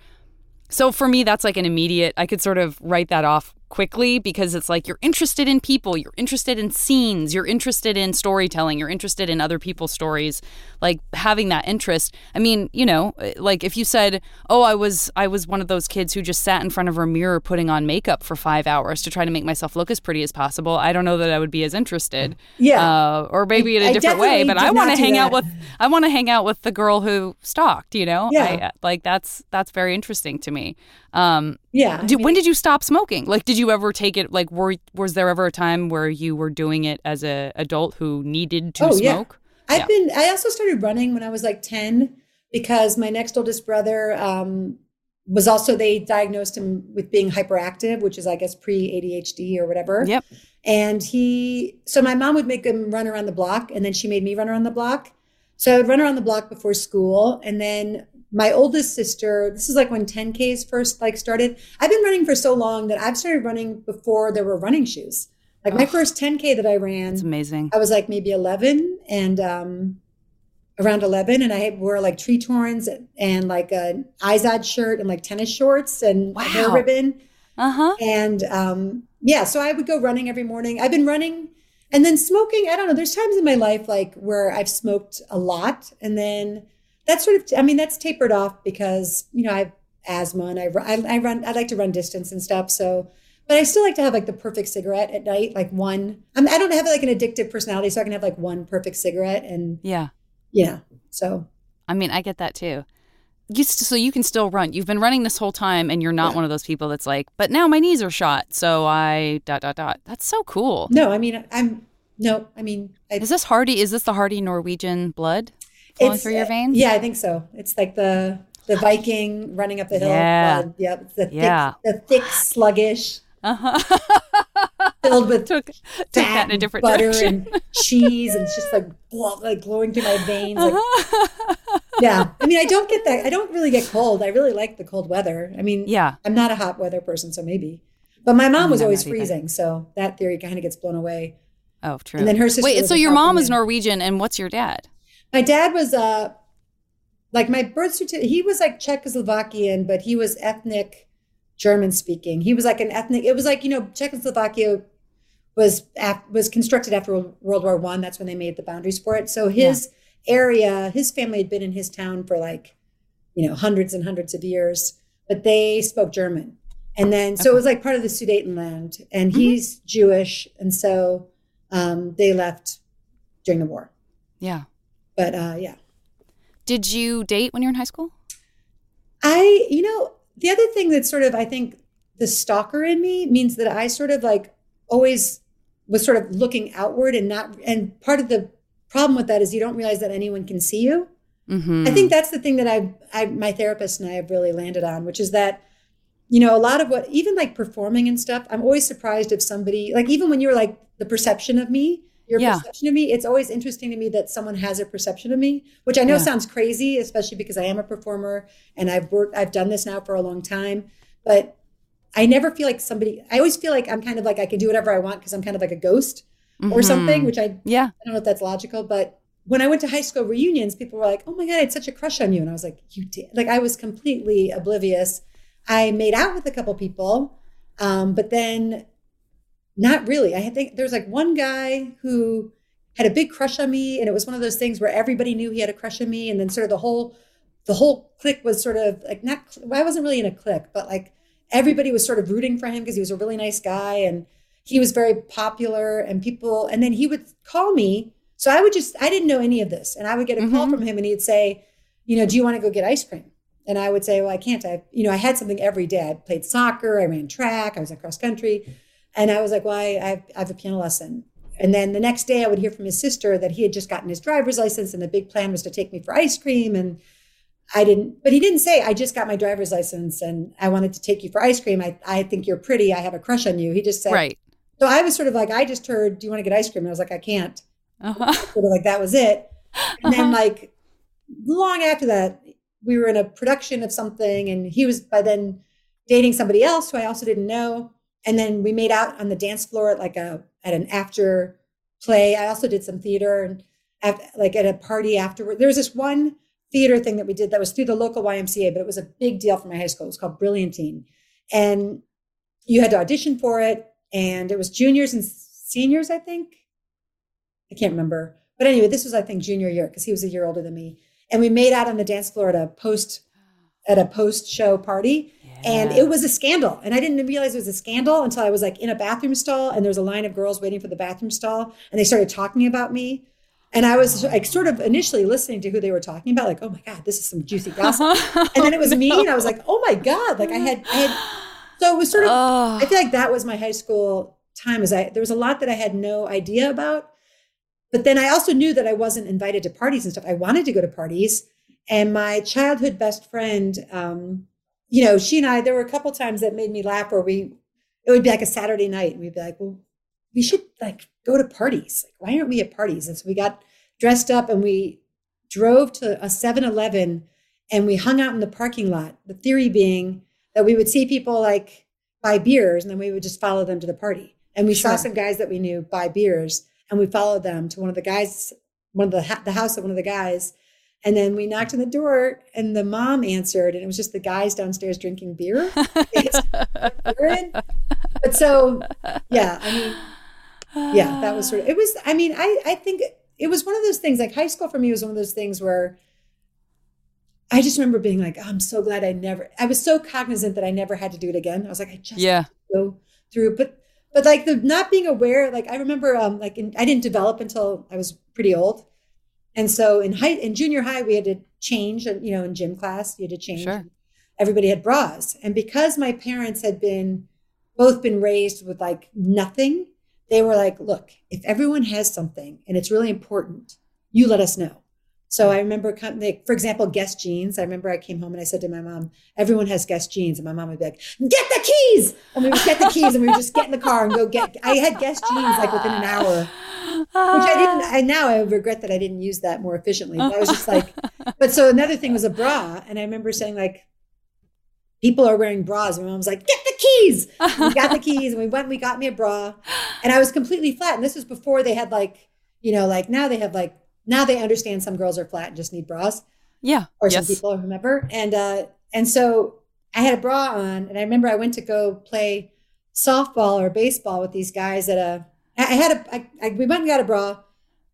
So for me, that's like an immediate, I could sort of write that off quickly because it's like you're interested in people, you're interested in scenes, you're interested in storytelling, you're interested in other people's stories. Like having that interest. I mean, you know, like if you said, "Oh, I was I was one of those kids who just sat in front of a mirror putting on makeup for 5 hours to try to make myself look as pretty as possible." I don't know that I would be as interested. Yeah. Uh, or maybe in a I different way, but I want to hang out with I want to hang out with the girl who stalked, you know? Yeah. I, uh, like that's that's very interesting to me. Um Yeah. I mean, when did you stop smoking? Like did you ever take it like were was there ever a time where you were doing it as a adult who needed to Oh, yeah. smoke? I've Yeah. been. I also started running when I was like ten because my next oldest brother um, was also they diagnosed him with being hyperactive, which is I guess pre ADHD or whatever. Yep. And he, so my mom would make him run around the block, and then she made me run around the block. So I would run around the block before school, and then my oldest sister. This is like when 10ks first like started. I've been running for so long that I've started running before there were running shoes. Like my first 10k that I ran, It's amazing. I was like maybe 11 and um, around 11 and I wore like Tretorns and like an Izod shirt and like tennis shorts and a hair ribbon. Uh-huh. And um, yeah, so I would go running every morning. I've been running and then smoking. I don't know. There's times in my life like where I've smoked a lot and then that's sort of, I mean, that's tapered off because, you know, I have asthma and I, I, I run, I like to run distance and stuff. So, but I still like to have like the perfect cigarette at night, like one. I'm, I don't have like an addictive personality, so I can have like one perfect cigarette, and Yeah. yeah. So I mean, I get that too. You st- so you can still run. You've been running this whole time, and you're not Yeah. one of those people that's like, but now my knees are shot, so I dot dot dot. That's so cool. no, I mean I'm no, I mean I, Is this Hardy? Is this the Hardy Norwegian blood flowing through your veins? Yeah, I think so. It's like the the Viking running up the hill. Yeah. blood. Yep. It's the thick, Yeah. the thick, sluggish, Uh huh. filled with took took that in a different butter direction. and cheese, and it's just like blah, like glowing through my veins. Like, Uh-huh. yeah. I mean, I don't get that. I don't really get cold. I really like the cold weather. I mean, yeah. I'm not a hot weather person, so maybe. But my mom was I'm always not either. freezing, so that theory kind of gets blown away. Oh, true. And then her sister Wait, so your mom is Norwegian, and what's your dad? My dad was uh like my birth certificate. He was like Czechoslovakian, but he was ethnic German speaking. He was like an ethnic. It was like you know Czechoslovakia was was constructed after World War One. That's when they made the boundaries for it. So his area, his family had been in his town for like you know hundreds and hundreds of years, but they spoke German. And then so it was like part of the Sudetenland, and he's Jewish, and so um, they left during the war. Yeah. But uh, yeah. Did you date when you were in high school? I, you know, the other thing that sort of I think the stalker in me means that I sort of like always was sort of looking outward and not and part of the problem with that is you don't realize that anyone can see you. Mm-hmm. I think that's the thing that I I my therapist and I have really landed on, which is that you know, a lot of what, even like performing and stuff, I'm always surprised if somebody, like, even when you're like the perception of me, your Yeah. perception of me, it's always interesting to me that someone has a perception of me, which I know Yeah. sounds crazy, especially because I am a performer and I've worked, I've done this now for a long time. But I never feel like somebody, I always feel like I'm kind of like I can do whatever I want because I'm kind of like a ghost or Mhm. something, which I Yeah. I don't know if that's logical, but when I went to high school reunions, people were like, "Oh my god, I had such a crush on you," and I was like, "You did?" Like I was completely oblivious. I made out with a couple people, um, but then not really. I think there's like one guy who had a big crush on me, and it was one of those things where everybody knew he had a crush on me, and then sort of the whole the whole clique was sort of like not. Well, I wasn't really in a clique, but like everybody was sort of rooting for him because he was a really nice guy and he was very popular and people and then he would call me so i would just i didn't know any of this and i would get a call Mhm. from him and he'd say you know do you want to go get ice cream and i would say well i can't i you know i had something every day i played soccer i ran track i was at cross country and i was like well i, I, have, I have a piano lesson and then the next day i would hear from his sister that he had just gotten his driver's license and the big plan was to take me for ice cream and I didn't, but he didn't say, I just got my driver's license and I wanted to take you for ice cream. I, I think you're pretty. I have a crush on you. He just said, Right. so I was sort of like, I just heard, do you want to get ice cream? And I was like, I can't. Uh-huh. Sort of like that was it. And then like long after that, we were in a production of something and he was by then dating somebody else who I also didn't know. And then we made out on the dance floor at like a, at an after play. I also did some theater and like at a party afterward. There was this one theater thing that we did that was through the local YMCA, but it was a big deal for my high school. It was called Brilliantine. And you had to audition for it. And it was juniors and seniors, I think. I can't remember. But anyway, this was, I think, junior year because he was a year older than me. And we made out on the dance floor at a post at a post show party. And it was a scandal. And I didn't realize it was a scandal until I was like in a bathroom stall and there was a line of girls waiting for the bathroom stall and they started talking about me. And I was like sort of initially listening to who they were talking about, like, oh my God, this is some juicy gossip. And then it was me, and I was like, oh my God. Like I had I had so it was sort of Oh. I feel like that was my high school time. Is I there was a lot that I had no idea about, but then I also knew that I wasn't invited to parties and stuff. I wanted to go to parties, and my childhood best friend, um, you know, she and I. There were a couple times that made me laugh, where we it would be like a Saturday night, and we'd be like, well, we should like go to parties. Like, why aren't we at parties? And so we got dressed up and we drove to a 7-Eleven and we hung out in the parking lot. The theory being that we would see people like buy beers and then we would just follow them to the party. And we saw some guys that we knew buy beers and we followed them to one of the guys, one of the the house of one of the guys. And then we knocked on the door and the mom answered and it was just the guys downstairs drinking beer. But so, yeah, I mean, yeah, that was sort of, it was, I mean, I, I think it was one of those things like high school for me was one of those things where I just remember being like, oh, I'm so glad I never, I was so cognizant that I never had to do it again. I was like, I just Yeah. go through, but, but like the not being aware, like I remember, um, like in, I didn't develop until I was pretty old. And so in high, in junior high, we had to change, and you know, in gym class, you had to change. Sure. Everybody had bras. And because my parents had been, both been raised with like nothing, they were like, look, if everyone has something and it's really important, you let us know. So I remember, like, for example, Guess jeans. I remember I came home and I said to my mom, everyone has Guess jeans. And my mom would be like, get the keys. And we would get the keys and we would just get in the car and go get, I had Guess jeans like within an hour, which I didn't, I now I regret that I didn't use that more efficiently. But I was just like, but so another thing was a bra. And I remember saying like, people are wearing bras. And my mom was like, get the keys. We got the keys and we went, we got me a bra. And I was completely flat. And this was before they had like, you know, like now they have like, now they understand some girls are flat and just need bras Yeah. or yes. some people remember. And uh, and so I had a bra on, and I remember I went to go play softball or baseball with these guys at a. I had a. I, I, we went and got a bra,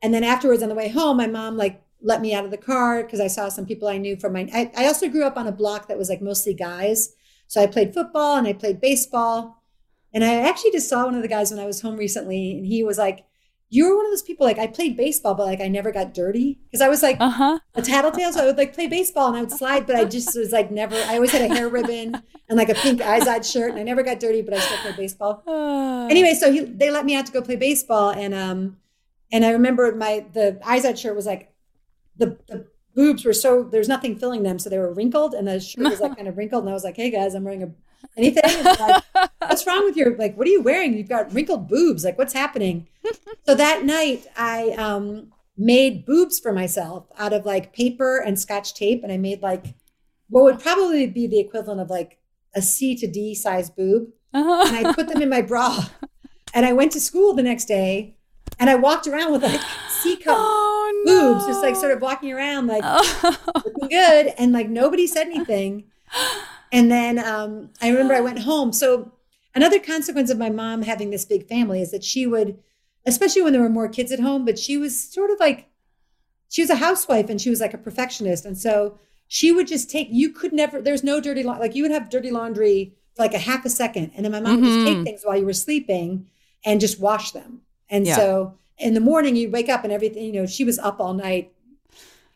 and then afterwards on the way home, my mom like let me out of the car because I saw some people I knew from my. I, I also grew up on a block that was like mostly guys, so I played football and I played baseball, and I actually just saw one of the guys when I was home recently, and he was like. You were one of those people like I played baseball, but like I never got dirty because I was like Uh huh. a tattletale. So I would like play baseball and I would slide, but I just was like never. I always had a hair ribbon and like a pink eyes Izod shirt, and I never got dirty, but I still played baseball. Anyway, so he, they let me out to go play baseball, and um, and I remember my the eyes Izod shirt was like the the boobs were so there's nothing filling them, so they were wrinkled, and the shirt was like kind of wrinkled, and I was like, hey guys, I'm wearing a Anything? Like, what's wrong with your like? What are you wearing? You've got wrinkled boobs. Like, what's happening? so that night, I um, made boobs for myself out of like paper and scotch tape, and I made like what would probably be the equivalent of like a C to D size boob, Uh-huh. and I put them in my bra. And I went to school the next day, and I walked around with like C cup oh, no. boobs, just like sort of walking around like Oh. looking good and like nobody said anything and then um, i remember i went home. So another consequence of my mom having this big family is that she would especially when there were more kids at home but she was sort of like she was a housewife and she was like a perfectionist. And so she would just take you could never there's no dirty like you would have dirty laundry for like a half a second. And then my mom would just take things while you were sleeping and just wash them. And Yeah. so in the morning you'd wake up and everything you know she was up all night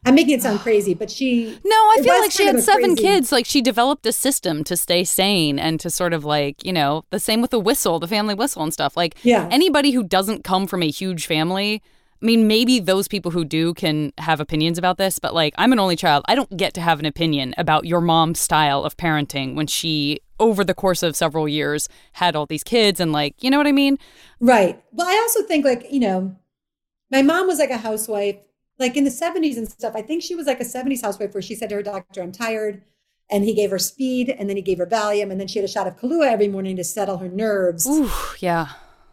i'm making it sound crazy but she No, I feel like she had seven crazy- kids. Like she developed a system to stay sane and to sort of like, you know, the same with the whistle, the family whistle and stuff. Like Yeah. anybody who doesn't come from a huge family, I mean, maybe those people who do can have opinions about this, but like I'm an only child. I don't get to have an opinion about your mom's style of parenting when she over the course of several years had all these kids and like, you know what I mean? Right. Well, I also think like, you know, my mom was like a housewife, like in the 70s and stuff. I think she was like a 70s housewife where she said to her doctor, I'm tired. And he gave her speed and then he gave her Valium. And then she had a shot of Kahlua every morning to settle her nerves. Ooh, yeah.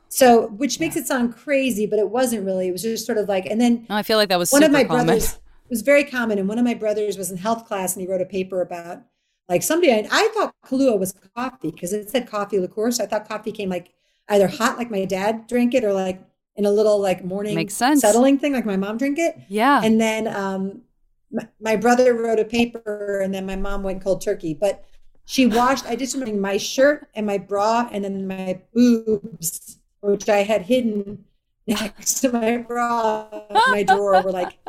So, which makes it sound crazy, but it wasn't really. It was just sort of like, and then No, I feel like that was one of my common. brothers it was very common. And one of my brothers was in health class and he wrote a paper about like somebody, I, I thought Kahlua was coffee because it said coffee liqueur. So I thought coffee came like either hot, like my dad drank it, or like in a little like morning Makes sense. settling thing, like my mom drank it. Yeah. And then um, my, my brother wrote a paper and then my mom went cold turkey. But she washed, I just remember my shirt and my bra and then my boobs, which I had hidden next to my bra, my drawer, were like,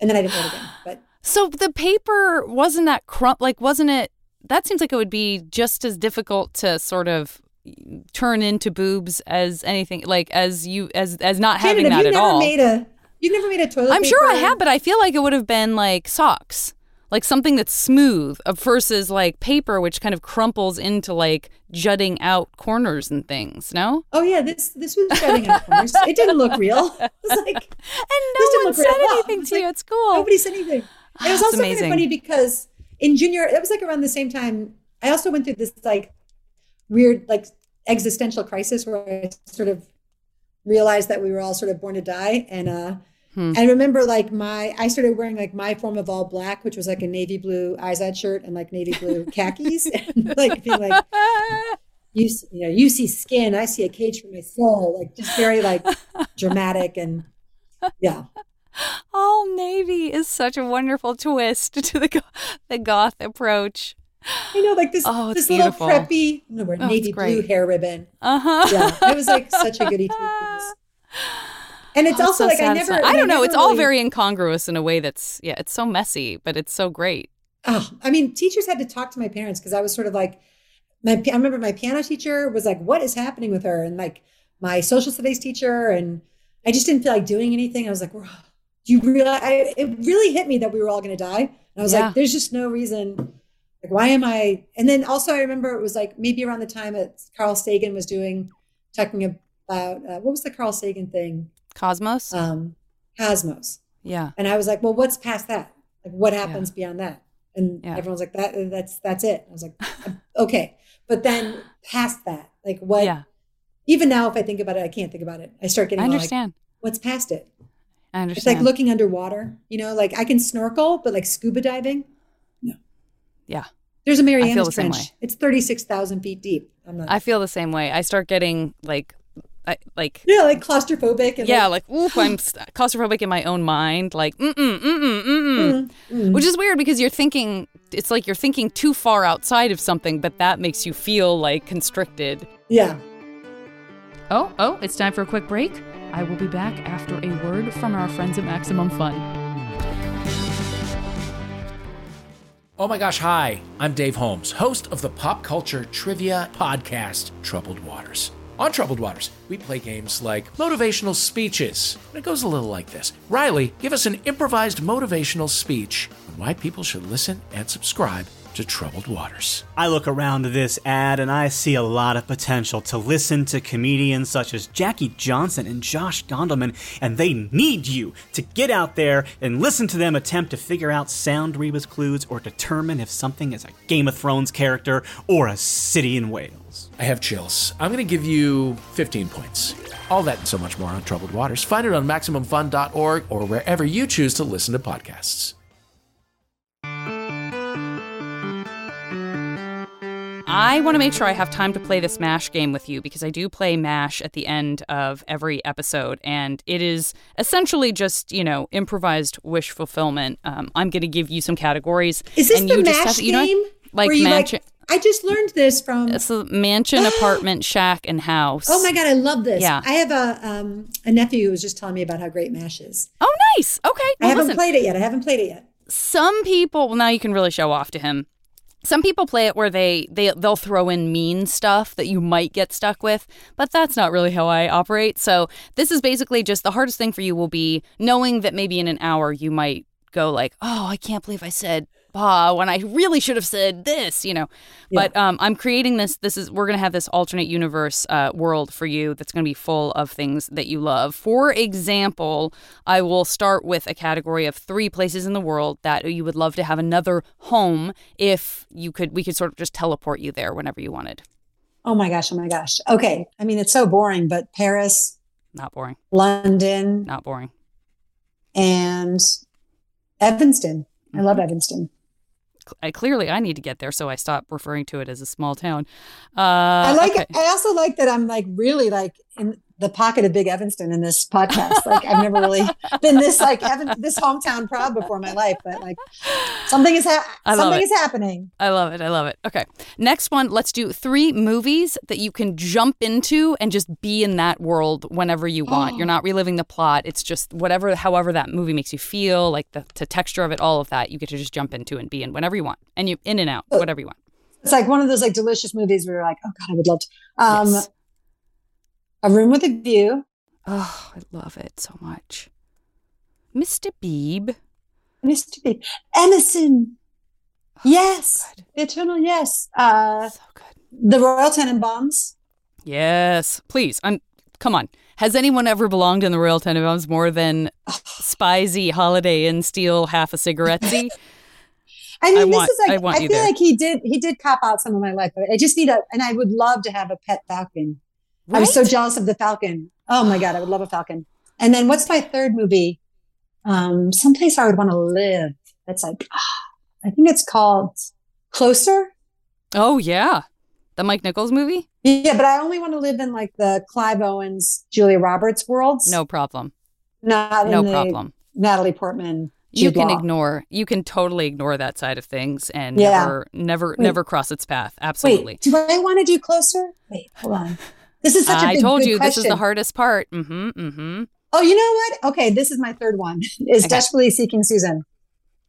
and then I didn't wear it again. But So the paper wasn't that crump like wasn't it that seems like it would be just as difficult to sort of turn into boobs as anything like as you as as not having Shannon, have that you at never all. made a, you never made a toilet I'm sure I have, but I feel like it would have been like socks. Like something that's smooth uh, versus like paper which kind of crumples into like jutting out corners and things, no? Oh yeah, this this was shutting out corners. It didn't look real. It was like And no one said. Anything to you like- at school. Nobody said anything. It was also kind of funny because in junior, it was like around the same time. I also went through this like weird like existential crisis where I sort of realized that we were all sort of born to die, and uh, Hmm. I remember like my I started wearing like my form of all black, which was like a navy blue Izod shirt and like navy blue khakis, and like being like you you know you see skin, I see a cage for my soul, like just very like dramatic and yeah. All navy is such a wonderful twist to the the goth approach. I know, like this, Oh, this little preppy, no, Oh, navy blue hair ribbon. Uh huh. Yeah, it was like such a goody two piece. And it's Oh, also so like I never, satisfying. I don't know. never It's all very incongruous in a way that's yeah. It's so messy, but it's so great. Oh, I mean, teachers had to talk to my parents because I was sort of like, my. I remember my piano teacher was like, "What is happening with her?" And like my social studies teacher, and I just didn't feel like doing anything. I was like, "Do you realize?" I, it really hit me that we were all going to die. And I was Yeah. like, "There's just no reason." Like, why am I? And then also, I remember it was like maybe around the time that Carl Sagan was doing, talking about uh, what was the Carl Sagan thing? Cosmos. Um, Cosmos. yeah. And I was like, well, what's past that? Like, what happens beyond that? And Yeah. everyone's like, that that's that's it. I was like, okay. But then past that, like what? Yeah. Even now, if I think about it, I can't think about it. I start getting I all like, understand. what's past it? I understand. It's like looking underwater. You know, like I can snorkel, but like scuba diving. Yeah. There's a feel Marianas the Trench. It's thirty six thousand feet deep. I'm not. I feel the same way. I start getting like, I, like yeah, like claustrophobic. And yeah, like oof, I'm st- claustrophobic in my own mind. Like mm mm mm mm mm mm. Which is weird because you're thinking it's like you're thinking too far outside of something, but that makes you feel like constricted. yeah. Oh, oh, it's time for a quick break. I will be back after a word from our friends at Maximum Fun. Oh my gosh, hi. I'm Dave Holmes, host of the pop culture trivia podcast, Troubled Waters. On Troubled Waters, we play games like motivational speeches. And it goes a little like this Riley, give us an improvised motivational speech on why people should listen and subscribe to Troubled Waters. I look around this ad and I see a lot of potential to listen to comedians such as Jackie Johnson and Josh Gondelman, and they need you to get out there and listen to them attempt to figure out sound Reba's clues or determine if something is a Game of Thrones character or a city in Wales. I have chills. I'm going to give you 15 points. All that and so much more on Troubled Waters. Find it on MaximumFun.org or wherever you choose to listen to podcasts. I want to make sure I have time to play this MASH game with you because I do play MASH at the end of every episode, and it is essentially just, you know, improvised wish fulfillment. Um, I'm going to give you some categories. Is this and the you just MASH have, you know, game? like mansion. I just learned this from. It's a mansion, apartment, shack, and house. Oh my god, I love this. Yeah. I have a um, a nephew who was just telling me about how great Mash is. Oh, nice. Okay. I haven't listen, played it yet. I haven't played it yet. some people well now you can really show off to him some people play it where they they they'll throw in mean stuff that you might get stuck with but that's not really how i operate. So this is basically just the hardest thing for you will be knowing that maybe in an hour you might go like oh i can't believe i said bah when i really should have said this you know but um, i'm creating this this is we're going to have this alternate universe uh, world for you that's going to be full of things that you love for example i will start with a category of three places in the world that you would love to have another home if you could we could sort of just teleport you there whenever you wanted Oh my gosh, oh my gosh. Okay. I mean, it's so boring, but Paris, not boring London, not boring and Evanston. I Mm-hmm. love Evanston. I, clearly i need to get there so i stop referring to it as a small town uh, I like okay. I also like that I'm like really like in the pocket of Big Evanston in this podcast. Like I've never really been this like Evan, this hometown proud before in my life, but like something is ha- something it. is happening. I love it. I love it. Okay. Next one, let's do three movies that you can jump into and just be in that world whenever you want. You're not reliving the plot. It's just whatever, however that movie makes you feel, like the, the texture of it, all of that, you get to just jump into and be in whenever you want. And you in and out, whatever you want. It's like one of those like delicious movies where you're like, oh god, I would love to. Um, Yes. A Room with a View, Oh, I love it so much. Mr. Beebe. Mr. B, Emerson. Yes, Oh, good. Eternal. Yes. Uh, So good. the Royal Tenenbaums. Yes. Please. I'm come on. Has anyone ever belonged in the Royal Tenenbaums more than Spicy Holiday, and steal half a cigarette? I mean, I this want- is like I I, feel there. like he did he did cop out some of my life, but I just need a and I would love to have a pet falcon. I was so jealous of the falcon. Oh my god, I would love a falcon. And then what's my third movie? Um, someplace I would want to live. That's like I think it's called Closer. Oh yeah, the Mike Nichols movie. Yeah, but I only want to live in like the Clive Owens, Julia Roberts worlds. No problem. not in No problem. Natalie Portman. You can Law. ignore. You can totally ignore that side of things and Yeah. never, never, Wait. never cross its path. Absolutely. Wait, do I want to do Closer? Wait, hold on. This is such a I big, told good you this is the hardest part. Mm-hmm. Mm-hmm. Oh, you know what? Okay, this is my third one. Is Okay. desperately seeking Susan.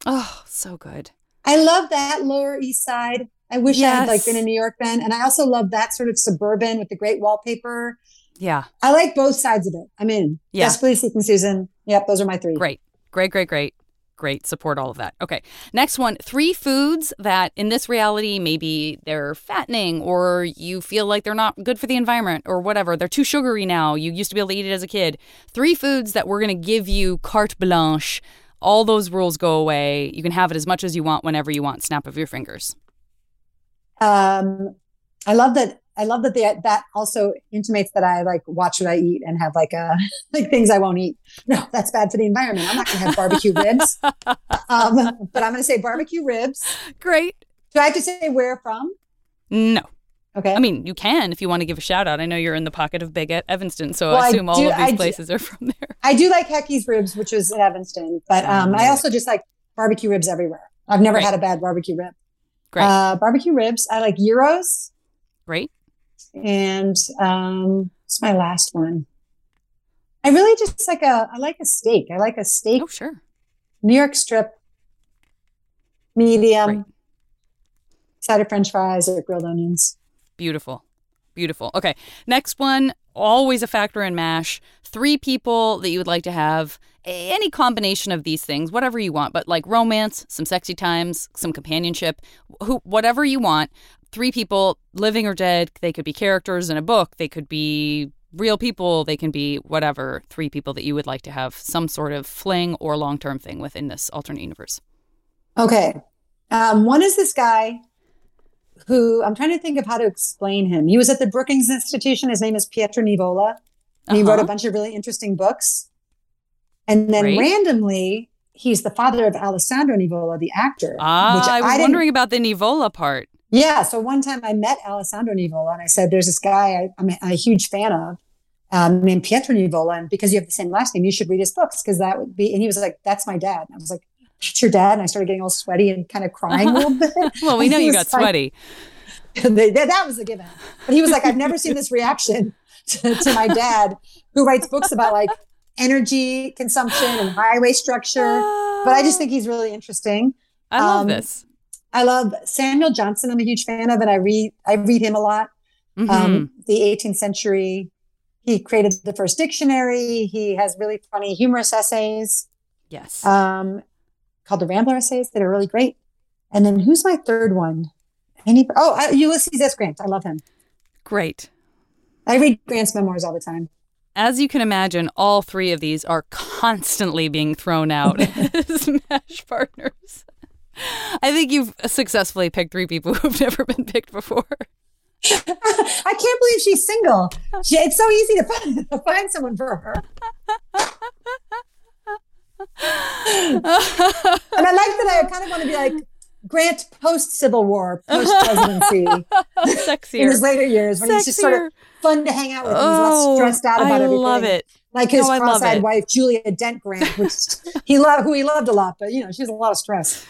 Oh, so good. I love that Lower East Side. I wish I had like been in New York then, and I also love that sort of suburban with the great wallpaper. Yeah. I like both sides of it. I'm in. Yeah. Desperately seeking Susan. Yep, those are my three. Great. Great. Great. Great. Great. Support all of that. Okay. Next one. Three foods that in this reality maybe they're fattening or you feel like they're not good for the environment or whatever. They're too sugary now. You used to be able to eat it as a kid. Three foods that we're going to give you carte blanche. All those rules go away. You can have it as much as you want whenever you want. Snap of your fingers. Um, I love that. I love that the, that also intimates that I like watch what I eat and have like a like things I won't eat. No, that's bad for the environment. I'm not going to have barbecue ribs. Um, but I'm going to say barbecue ribs. Great. Do I have to say where from? No. Okay. I mean, you can if you want to give a shout out. I know you're in the pocket of Big Evanston, so Well, I I assume all of these I do- places are from there. I do like Hecky's ribs, which is in Evanston, but um, I also just like barbecue ribs everywhere. I've never Great. had a bad barbecue rib. Great. Uh, barbecue ribs. I like gyros, Great. And um, what's my last one? I really just like a. I like a steak. I like a steak, Oh, sure. New York strip, medium, Great. side of French fries or grilled onions. Beautiful. Beautiful. Okay. Next one always a factor in MASH. Three people that you would like to have any combination of these things, whatever you want, but like romance, some sexy times, some companionship, who, whatever you want. Three people, living or dead. They could be characters in a book. They could be real people. They can be whatever. Three people that you would like to have some sort of fling or long term thing within this alternate universe. Okay. Um, one is this guy who I'm trying to think of how to explain him. He was at the Brookings Institution. His name is Pietro Nivola. And he wrote a Uh-huh. bunch of really interesting books. And then Great. randomly, he's the father of Alessandro Nivola, the actor. Ah, I was wondering about the Nivola part. Yeah. So one time I met Alessandro Nivola and I said, there's this guy I, I'm a huge fan of um, named Pietro Nivola. And because you have the same last name, you should read his books because that would be, and he was like, that's my dad. And I was like, that's your dad. And I started getting all sweaty and kind of crying a little bit. Well, we know you got like- sweaty. That, that was a given. But he was like, I've never seen this reaction to, to my dad, who writes books about like energy consumption and highway structure. But I just think he's really interesting. I love um, this. I love Samuel Johnson. I'm a huge fan of, and I read I read him a lot. Mhm. Um, the 18th century. He created the first dictionary. He has really funny, humorous essays yes. um, called the Rambler essays that are really great. And then who's my third one? Any? Oh, uh, Ulysses S. Grant. I love him. Great. I read Grant's memoirs all the time. As you can imagine, all three of these are constantly being thrown out as MASH partners. I think you've successfully picked three people who've never been picked before. I can't believe she's single. She, it's so easy to find, to find someone for her. and I like that I kind of want to be like Grant post Civil War, post presidency in Sexier. his later years when he's just sort of fun to hang out with. and he's Oh, less stressed out about I everything. love it. Like his No, cross-eyed wife, Julia Dent Grant, which he loved, who he loved a lot, but you know, she has a lot of stress.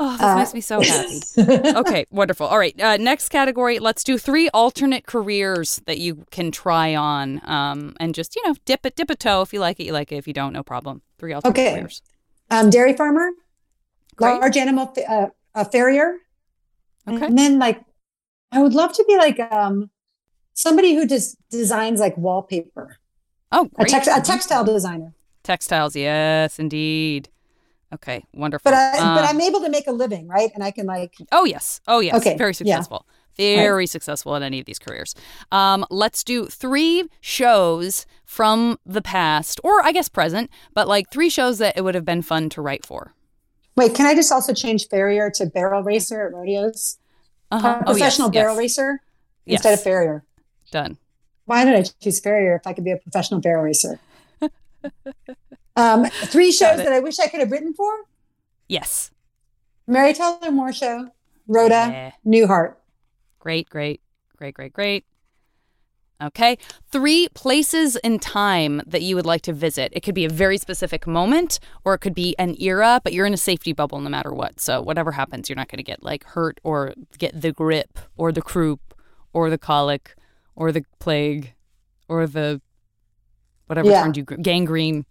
Oh, this Uh, makes me so happy. okay, wonderful. All right, uh, next category. Let's do three alternate careers that you can try on, um, and just you know, dip it, dip a toe. If you like it, you like it. If you don't, no problem. Three alternate Okay. careers. Um, dairy farmer, Great. large animal uh, a farrier, Okay. and then like I would love to be like um somebody who just designs like wallpaper, Oh, a, tex- a textile designer. Textiles, yes, indeed. Okay, wonderful. But I but Um, I'm able to make a living, right? And I can like oh yes, oh yes, Okay, very yeah. successful. Very successful in any of these careers. Um, let's do three shows from the past, or I guess present, but like three shows that it would have been fun to write for. Wait. Can I just also change farrier to barrel racer at rodeos? Uh-huh. A Oh, yes, professional barrel yes. racer instead of Yes. farrier. Done. Why did I choose farrier if I could be a professional barrel racer? um, three shows that I wish I could have written for: Yes. Mary Tyler Moore Show, Rhoda Yeah. Newhart. Great, great, great, great, great. Okay. Three places in time that you would like to visit. It could be a very specific moment or it could be an era, but you're in a safety bubble no matter what. So whatever happens, you're not going to get like hurt or get the grip or the croup or the colic or the plague or the whatever Yeah. turned you gangrene.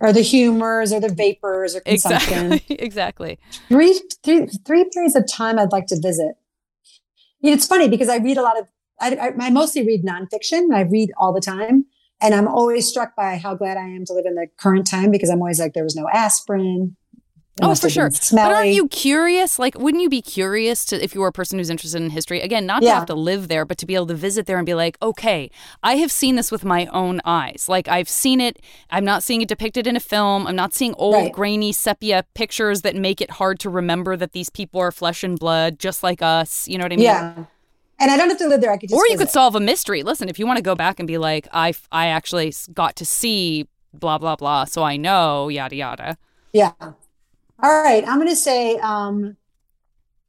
or the humors or the vapors or consumption. Exactly. exactly. three, three, three periods of time I'd like to visit. You know, it's funny because I read a lot of, I, I, I mostly read nonfiction. I read all the time. And I'm always struck by how glad I am to live in the current time because I'm always like, there was no aspirin. It Oh, for sure. But aren't you curious? Like, wouldn't you be curious to, if you were a person who's interested in history, again, not to Yeah. have to live there, but to be able to visit there and be like, okay, I have seen this with my own eyes. Like, I've seen it. I'm not seeing it depicted in a film. I'm not seeing old, Right. grainy sepia pictures that make it hard to remember that these people are flesh and blood, just like us. You know what I mean? yeah. And I don't have to live there. I could just Or you visit. could solve a mystery. Listen, if you want to go back and be like, I I actually got to see blah, blah, blah, so I know, yada, yada. Yeah. All right. I'm going to say um,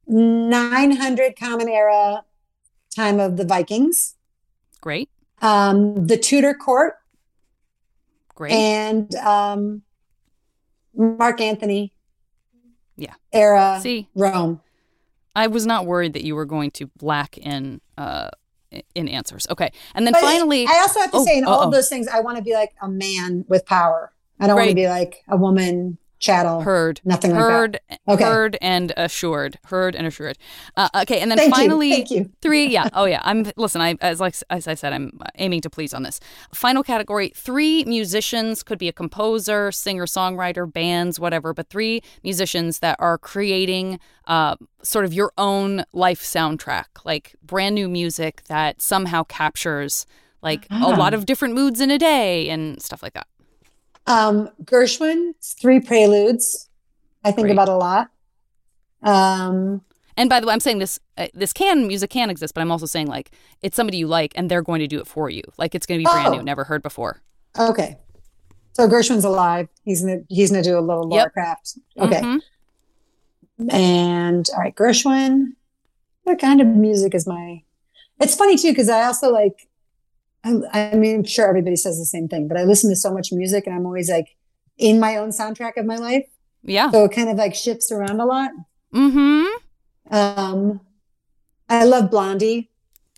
900 Common Era time of the Vikings, Great. um, the Tudor court, Great. and um, Mark Antony. Yeah. Era See? Rome. I was not worried that you were going to lack in uh in answers. Okay, and then But finally, I also have to Oh, say, in all uh-oh. of those things, I want to be like a man with power. I don't want to be like a woman chattel, Heard. nothing like heard, that. Okay. heard and assured. Heard and assured. Uh, okay, and then Thank you, finally, thank you. three. Yeah. Oh yeah. I'm listen. I as like as I said, I'm aiming to please on this. Final category: three musicians could be a composer, singer, songwriter, bands, whatever. But three musicians that are creating uh, sort of your own life soundtrack, like brand new music that somehow captures like a Ah. lot of different moods in a day and stuff like that. Um, Gershwin's Three Preludes. I think Great. about a lot. Um, And by the way, I'm saying this uh, this can music can exist, but I'm also saying like it's somebody you like and they're going to do it for you. Like it's going to be brand Oh. new, never heard before. okay. So Gershwin's alive. He's gonna he's gonna do a little Laura Yep. Krafft. Okay. Mhm. And all right, Gershwin. What kind of music is my? It's funny too because I also like. I, I mean, I'm sure everybody says the same thing, but I listen to so much music, and I'm always like in my own soundtrack of my life. Yeah. So it kind of like shifts around a lot. Mm-hmm. Um, I love Blondie.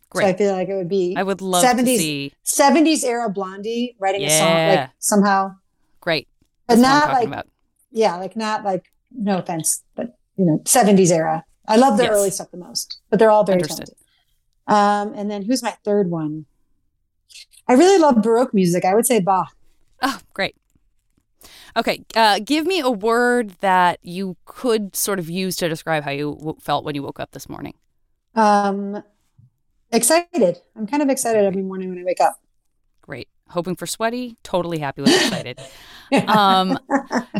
Great. So I feel like it would be I would love to 70s see. 70s era Blondie writing a song Yeah. like somehow, Great. but That's what I'm not like about. yeah, like not like no offense, but you know 70s era. I love the Yes. early stuff the most, but they're all very Understood. talented. Um, and then who's my third one? I really love Baroque music. I would say Bach. Oh, great. Okay, uh, give me a word that you could sort of use to describe how you w- felt when you woke up this morning. Um, excited. I'm kind of excited every morning when I wake up. Hoping for sweaty, totally happy with excited. um,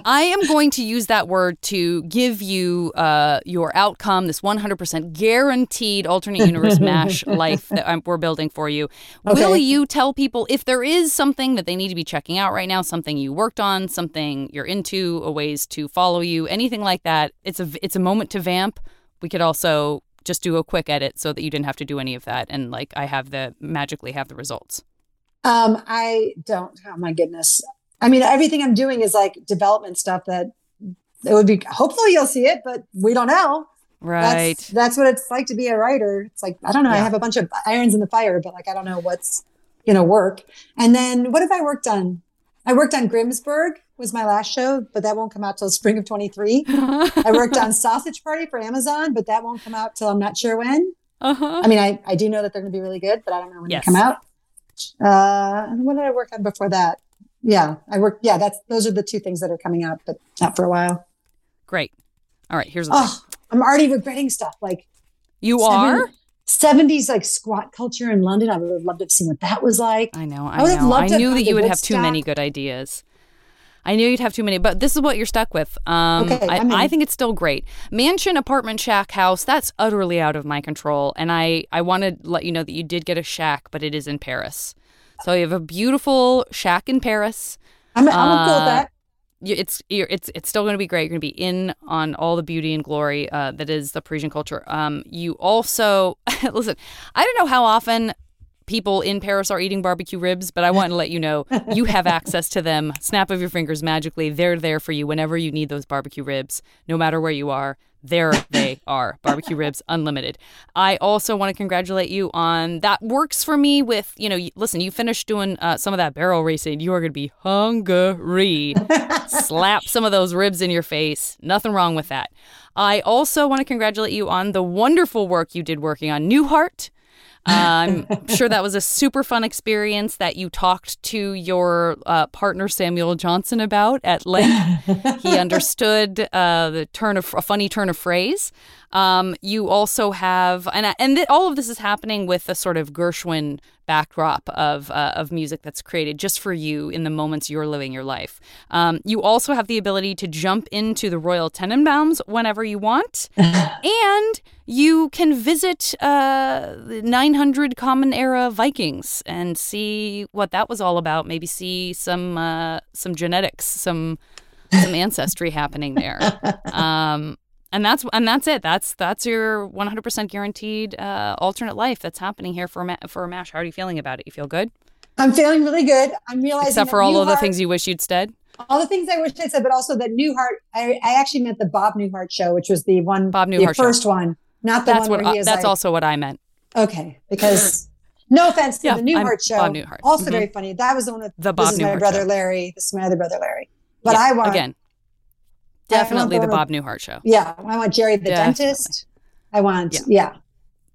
I am going to use that word to give you uh, your outcome, this 100% guaranteed alternate universe MASH life that I'm, we're building for you. Will you tell people if there is something that they need to be checking out right now, something you worked on, something you're into, a ways to follow you, anything like that? It's a it's a moment to vamp. We could also just do a quick edit so that you didn't have to do any of that, and like I have the magically have the results. Um, I don't. Oh my goodness. I mean, everything I'm doing is like development stuff that it would be. Hopefully, you'll see it, but we don't know. Right. That's, that's what it's like to be a writer. It's like I don't know. I have a bunch of irons in the fire, but like I don't know what's gonna work. And then what have I worked on? I worked on Grimsburg was my last show, but that won't come out till spring of 23. I worked on Sausage Party for Amazon, but that won't come out till I'm not sure when. uh-huh. I mean, I, I do know that they're going to be really good, but I don't know when Yes. they come out. Uh, what did I work on before that? Yeah, I worked. Yeah, that's those are the two things that are coming out, but not for a while. Great. All right, here's the thing. Oh, I'm already regretting stuff like You are? 70s like squat culture in London. I would have loved to have seen what that was like. I know. I I, would have loved I knew that you would have too many good ideas. I knew you'd have too many, but this is what you're stuck with. Um, Okay, I. I think it's still great. Mansion, apartment, shack, house, that's utterly out of my control. And I, I want to let you know that you did get a shack, but it is in Paris. So you have a beautiful shack in Paris. I'm, I'm Uh, that. it's you're, it's it's still going to be great. You're going to be in on all the beauty and glory uh, that is the Parisian culture. Um, you also listen. I don't know how often people in Paris are eating barbecue ribs, but I want to let you know you have access to them. Snap of your fingers, magically, they're there for you whenever you need those barbecue ribs, no matter where you are. There they are, barbecue ribs unlimited. I also want to congratulate you on that. Works for me with you know. Listen, you finished doing uh, some of that barrel racing. You are going to be hungry. Slap some of those ribs in your face. Nothing wrong with that. I also want to congratulate you on the wonderful work you did working on Newhart. Uh, I'm sure that was a super fun experience that you talked to your uh, partner Samuel Johnson about at length. he understood uh, the turn of a funny turn of phrase. Um, you also have, and and th- all of this is happening with a sort of Gershwin backdrop of uh, of music that's created just for you in the moments you're living your life. Um, you also have the ability to jump into the Royal Tenenbaums whenever you want, and you can visit uh, 900 Common Era Vikings and see what that was all about. Maybe see some uh, some genetics, some some ancestry happening there. Um, and that's and that's it. That's that's your 100% guaranteed uh, alternate life that's happening here for Ma- for Mash. How are you feeling about it? You feel good, I'm feeling really good. I'm realizing except for all of the things you wish you'd said. all the things I wish I said, but also that Newhart. I, I actually meant the Bob Newhart show, which was the one, Bob the Newhart show. first one, not the That's one what where he is that's like, also what I meant. okay. Because no offense to Yeah, the Newhart show, Bob Newhart. also Mhm. very funny. That was the one with The Bob this is my Newhart brother show. Larry. This is my other brother Larry. But Yeah, I want again. Definitely the Bob- Newhart show. Yeah, I want Jerry the Definitely. dentist. I want Yeah. yeah.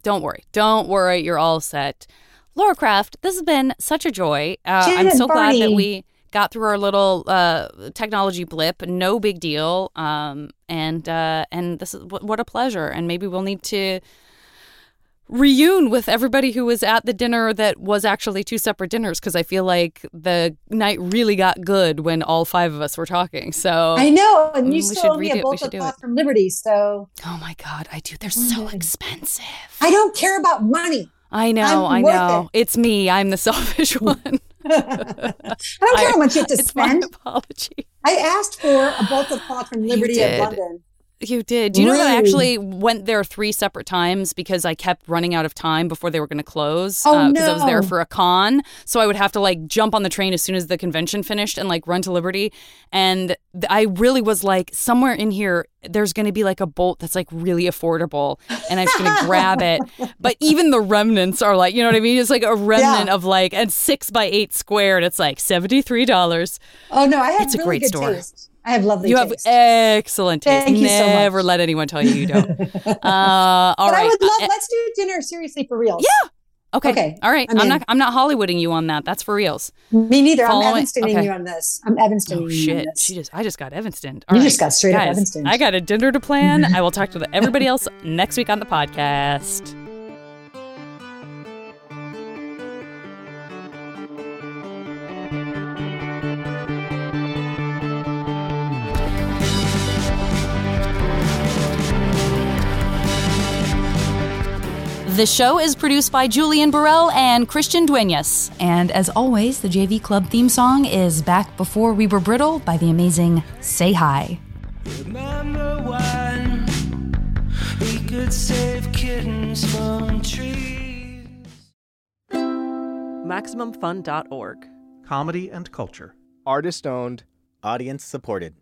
Don't worry. Don't worry. You're all set. Laura Krafft, this has been such a joy. Uh, I'm so glad that we got through our little uh, technology blip. No big deal. Um, and uh, and this is what a pleasure. And maybe we'll need to reune with everybody who was at the dinner that was actually two separate dinners because I feel like the night really got good when all five of us were talking. So I know, and Mm, you we still should owe me a we of it. from Liberty, so oh my god, I do. They're so expensive. I don't care about money. I know, I'm I know. It's me. I'm the selfish one. I don't care how much you have to spend. apology. I asked for a bolt of cloth from Liberty of. London. You did. Do you know that I actually went there three separate times because I kept running out of time before they were going to close? Oh, uh, Because I was there for a con, so I would have to like jump on the train as soon as the convention finished and like run to Liberty. And th- I really was like, somewhere in here, there's going to be like a bolt that's like really affordable, and I'm just going to grab it. But even the remnants are like, you know what I mean? It's like a remnant Yeah. of like and six by eight squared. It's like seventy three dollars. Oh no, I had It's a really great good store. taste. I have lovely You have excellent taste. Thank you so Never let anyone tell you you don't. Uh, all but right. I would love. Uh, let's do dinner seriously for real. Yeah. okay. okay, All right. I'm I'm, not. I'm not Hollywooding you on that. That's for reals. Me neither. Follow I'm. Evanstoning Okay. you on this. I'm Evanstoning Oh you shit. She just. I just got Evanston. You All right. just got straight up Evanston. I got a dinner to plan. I will talk to the, everybody else next week on the podcast. The show is produced by Julian Burrell and Christian Duenas. And as always, the JV Club theme song is Back Before We Were Brittle by the amazing Say Hi. Remember when we could save kittens from trees? MaximumFun.org. Comedy and culture. Artist owned. Audience supported.